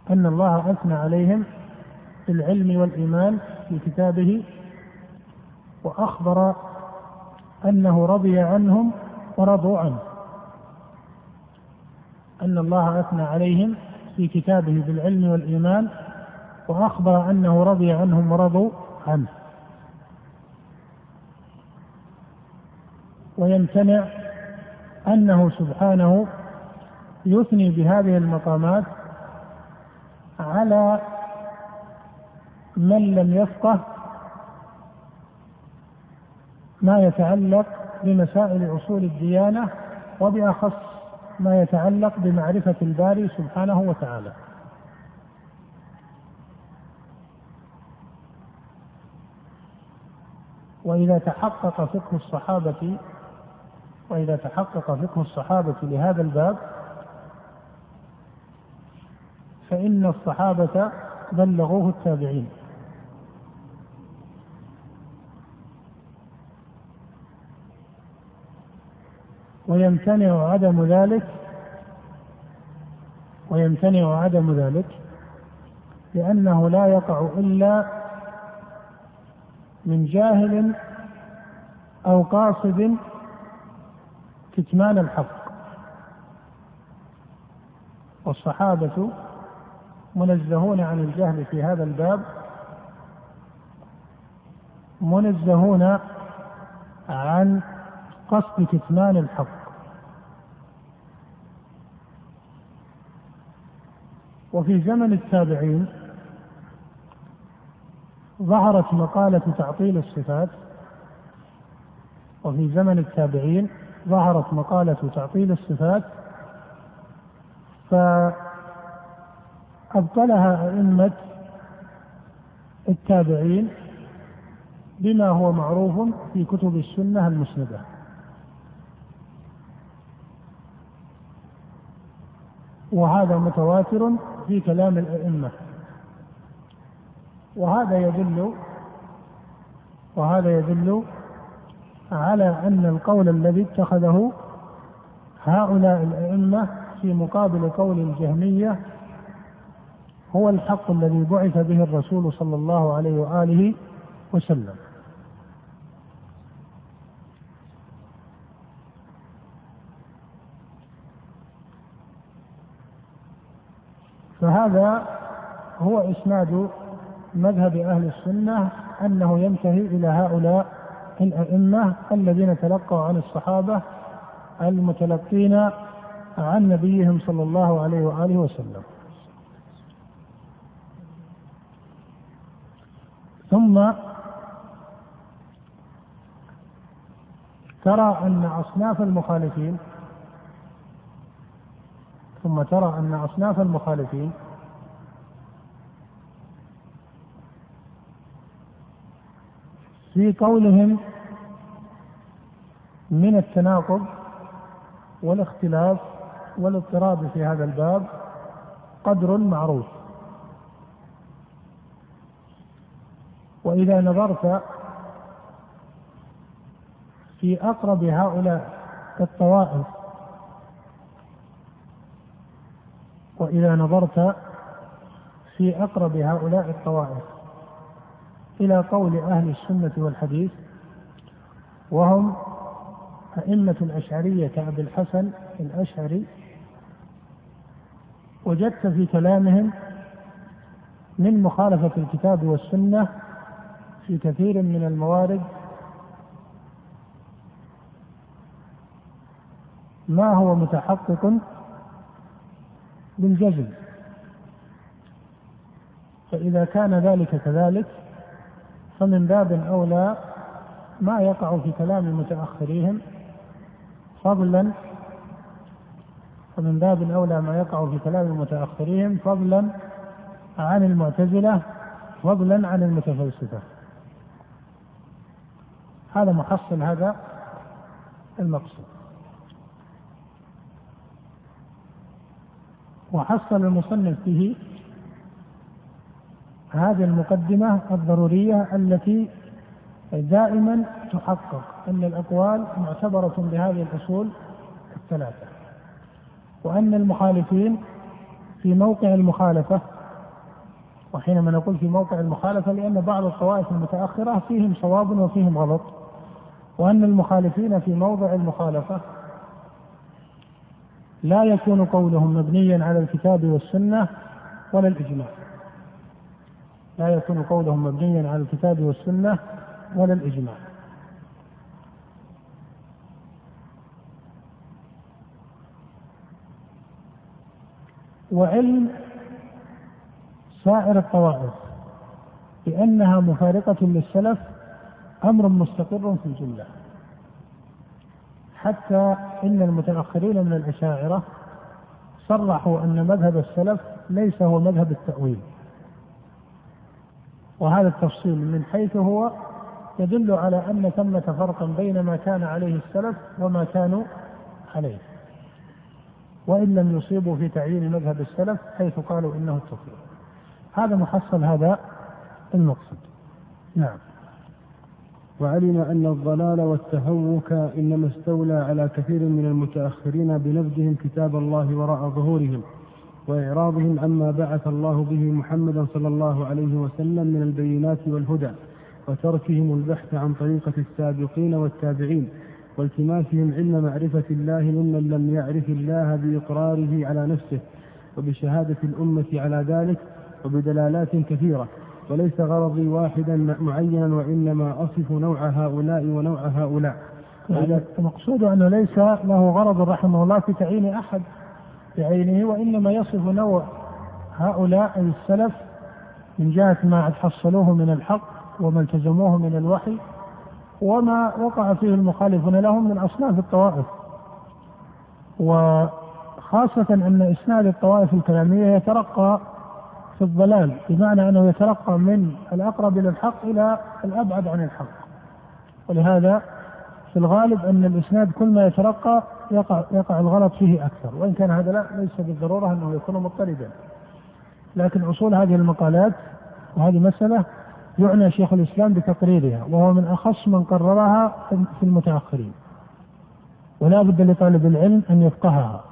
أن الله أثنى عليهم بالعلم والإيمان في كتابه وأخبر أنه رضي عنهم ورضوا عنه. أن الله أثنى عليهم في كتابه بالعلم والإيمان وأخبر أنه رضي عنهم ورضوا عنه ويمتنع أنه سبحانه يثني بهذه المقامات على من لم يفقه ما يتعلق بمسائل أصول الديانة وبأخص ما يتعلق بمعرفة الباري سبحانه وتعالى. وإذا تحقق فقه الصحابة وإذا تحقق فقه الصحابة لهذا الباب فإن الصحابة بلغوه التابعين. ويمتنع عدم ذلك ويمتنع عدم ذلك لأنه لا يقع إلا من جاهل أو قاصد كتمان الحق. والصحابة منزهون عن الجهل في هذا الباب. منزهون عن قصد كتمان الحق. وفي زمن التابعين ظهرت مقالة تعطيل الصفات وفي زمن التابعين ظهرت مقالة تعطيل الصفات فأبطلها أئمة التابعين بما هو معروف في كتب السنة المسندة. وهذا متواتر في كلام الأئمة. وهذا يدل وهذا يدل على أن القول الذي اتخذه هؤلاء الأئمة في مقابل قول الجهمية هو الحق الذي بعث به الرسول صلى الله عليه وآله وسلم. فهذا هو إسناد مذهب أهل السنة أنه ينتهي إلى هؤلاء الأئمة الذين تلقوا عن الصحابة المتلقين عن نبيهم صلى الله عليه وآله وسلم. ثم ترى أن أصناف المخالفين ثم ترى أن أصناف المخالفين في قولهم من التناقض والاختلاف والاضطراب في هذا الباب قدر معروف. وإذا نظرت في أقرب هؤلاء الطوائف وإذا نظرت في أقرب هؤلاء الطوائف إلى قول أهل السنة والحديث وهم أئمة الأشعرية كأبي الحسن الأشعري وجدت في كلامهم من مخالفة الكتاب والسنة في كثير من الموارد ما هو متحقق بالجزم. فإذا كان ذلك كذلك فمن باب أولى ما يقع في كلام متأخريهم فضلا فمن باب أولى ما يقع في كلام متأخريهم فضلا عن المعتزلة فضلا عن المتفلسفة. هذا محصل هذا المقصود. وحصل المصنف به هذه المقدمة الضرورية التي دائما تحقق أن الأقوال معتبرة بهذه الأصول الثلاثة وأن المخالفين في موقع المخالفة وحينما نقول في موقع المخالفة لأن بعض الطوائف المتأخرة فيهم صواب وفيهم غلط وأن المخالفين في موضع المخالفة لا يكون قولهم مبنيا على الكتاب والسنة ولا الإجماع. لا يكون قولهم مبنيا على الكتاب والسنة ولا الإجماع. وعلم سائر الطوائف بأنها مفارقة للسلف أمر مستقر في الجملة. حتى إن المتأخرين من الأشاعرة صرحوا أن مذهب السلف ليس هو مذهب التأويل. وهذا التفصيل من حيث هو يدل على أن ثمة فرقا بين ما كان عليه السلف وما كانوا عليه وإن لم يصيبوا في تعيين مذهب السلف حيث قالوا إنه التوفيق هذا محصل هذا المقصد. نعم. وعلم أن الضلال والتهوك إنما استولى على كثير من المتأخرين بنبذهم كتاب الله وراء ظهورهم. وإعراضهم عما بعث الله به محمدا صلى الله عليه وسلم من البينات والهدى وتركهم البحث عن طريقة السابقين والتابعين والتماسهم علم معرفة الله ممن لم يعرف الله بإقراره على نفسه وبشهادة الأمة على ذلك وبدلالات كثيرة. وليس غرضي واحدا معينا وإنما أصف نوع هؤلاء ونوع هؤلاء. يعني المقصود أنه ليس له غرض رحمه الله في تعيين أحد. بعينه وإنما يصف نوع هؤلاء السلف من جهة ما حصلوه من الحق وما التزموه من الوحي وما وقع فيه المخالفون لهم من أصناف الطوائف. وخاصة أن إسناد الطوائف الكلامية يترقى في الضلال بمعنى أنه يترقى من الأقرب إلى الحق إلى الأبعد عن الحق. ولهذا في الغالب أن الإسناد كل ما يترقى يقع يقع الغلط فيه أكثر وإن كان هذا لا ليس بالضرورة أنه يكون مضطردا لكن أصول هذه المقالات وهذه مسألة يعنى شيخ الإسلام بتقريرها وهو من أخص من قررها في المتأخرين. ولا بد لطالب العلم أن يفقهها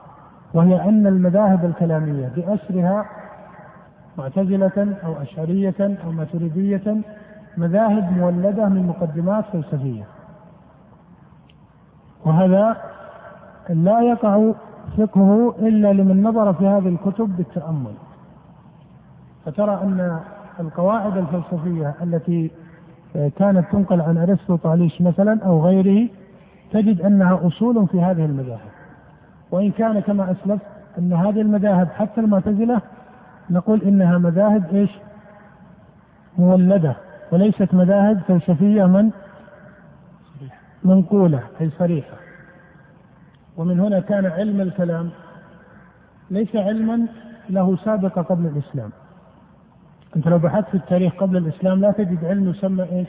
وهي أن المذاهب الكلامية بأسرها معتزلة أو أشعرية أو ماتريدية مذاهب مولدة من مقدمات فلسفية. وهذا لا يقع فقهه إلا لمن نظر في هذه الكتب بالتأمل. فترى أن القواعد الفلسفية التي كانت تنقل عن أرسطو طاليش مثلا أو غيره تجد أنها أصول في هذه المذاهب. وإن كان كما أسلف أن هذه المذاهب حتى المعتزلة نقول إنها مذاهب إيش؟ مولدة وليست مذاهب فلسفية من؟ منقولة أي صريحة. ومن هنا كان علم الكلام ليس علما له سابقة قبل الإسلام. أنت لو بحثت في التاريخ قبل الإسلام لا تجد علم يسمى إيش؟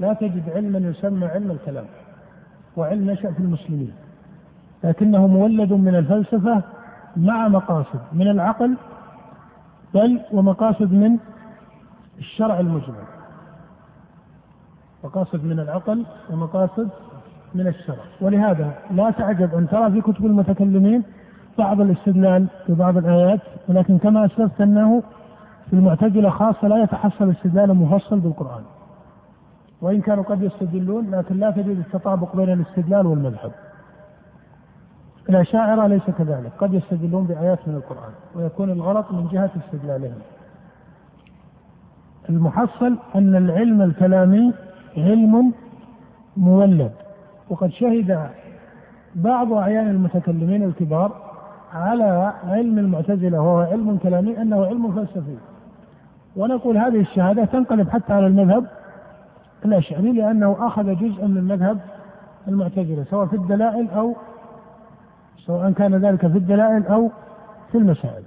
لا تجد علما يسمى علم الكلام وعلم نشأ في المسلمين. لكنه مولد من الفلسفة مع مقاصد من العقل بل ومقاصد من الشرع المجمل. مقاصد من العقل ومقاصد من الشرع. ولهذا لا تعجب أن ترى في كتب المتكلمين بعض الاستدلال في بعض الآيات ولكن كما أسلفت أنه في المعتزلة خاصة لا يتحصل استدلال مفصل بالقرآن. وإن كانوا قد يستدلون لكن لا تجد التطابق بين الاستدلال والمذهب. الأشاعرة ليس كذلك قد يستدلون بآيات من القرآن ويكون الغلط من جهة استدلالهم. المحصل أن العلم الكلامي علم مولد. وقد شهد بعض أعيان المتكلمين الكبار على علم المعتزلة وهو علم كلامي أنه علم فلسفي. ونقول هذه الشهادة تنقلب حتى على المذهب الأشعري لأنه أخذ جزءا من مذهب المعتزلة سواء في الدلائل أو سواء كان ذلك في الدلائل أو في المسائل.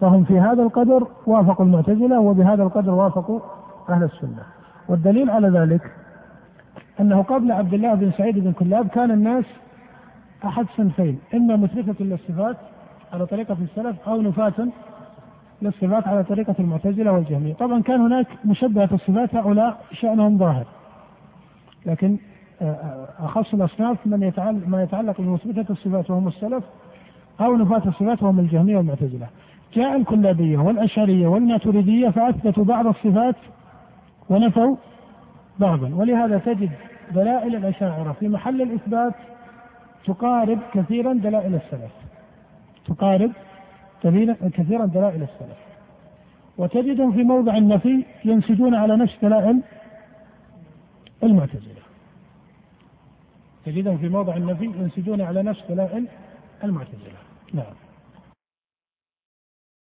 فهم في هذا القدر وافقوا المعتزلة وبهذا القدر وافقوا أهل السنة. والدليل على ذلك أنه قبل عبد الله بن سعيد بن كلاب كان الناس أحد صنفين إما مثبتة للصفات على طريقة السلف أو نفاة للصفات على طريقة المعتزلة والجهمية. طبعا كان هناك مشبهة الصفات هؤلاء شأنهم ظاهر. لكن آه، آه، أخص الأصناف من يتعلق ما يتعلق بمثبتة الصفات وهم السلف أو نفاة الصفات وهم الجهمية والمعتزلة. جاء الكلابية والأشعرية والماتريدية فأثبتوا بعض الصفات ونفوا بعضا. ولهذا تجد دلائل الأشاعرة في محل الإثبات تقارب كثيرا دلائل السلف. تقارب كثيرا دلائل السلف. وتجدهم في موضع النفي ينسجون على نفس دلائل المعتزلة. تجدهم في موضع النفي ينسجون على نفس دلائل المعتزلة. نعم.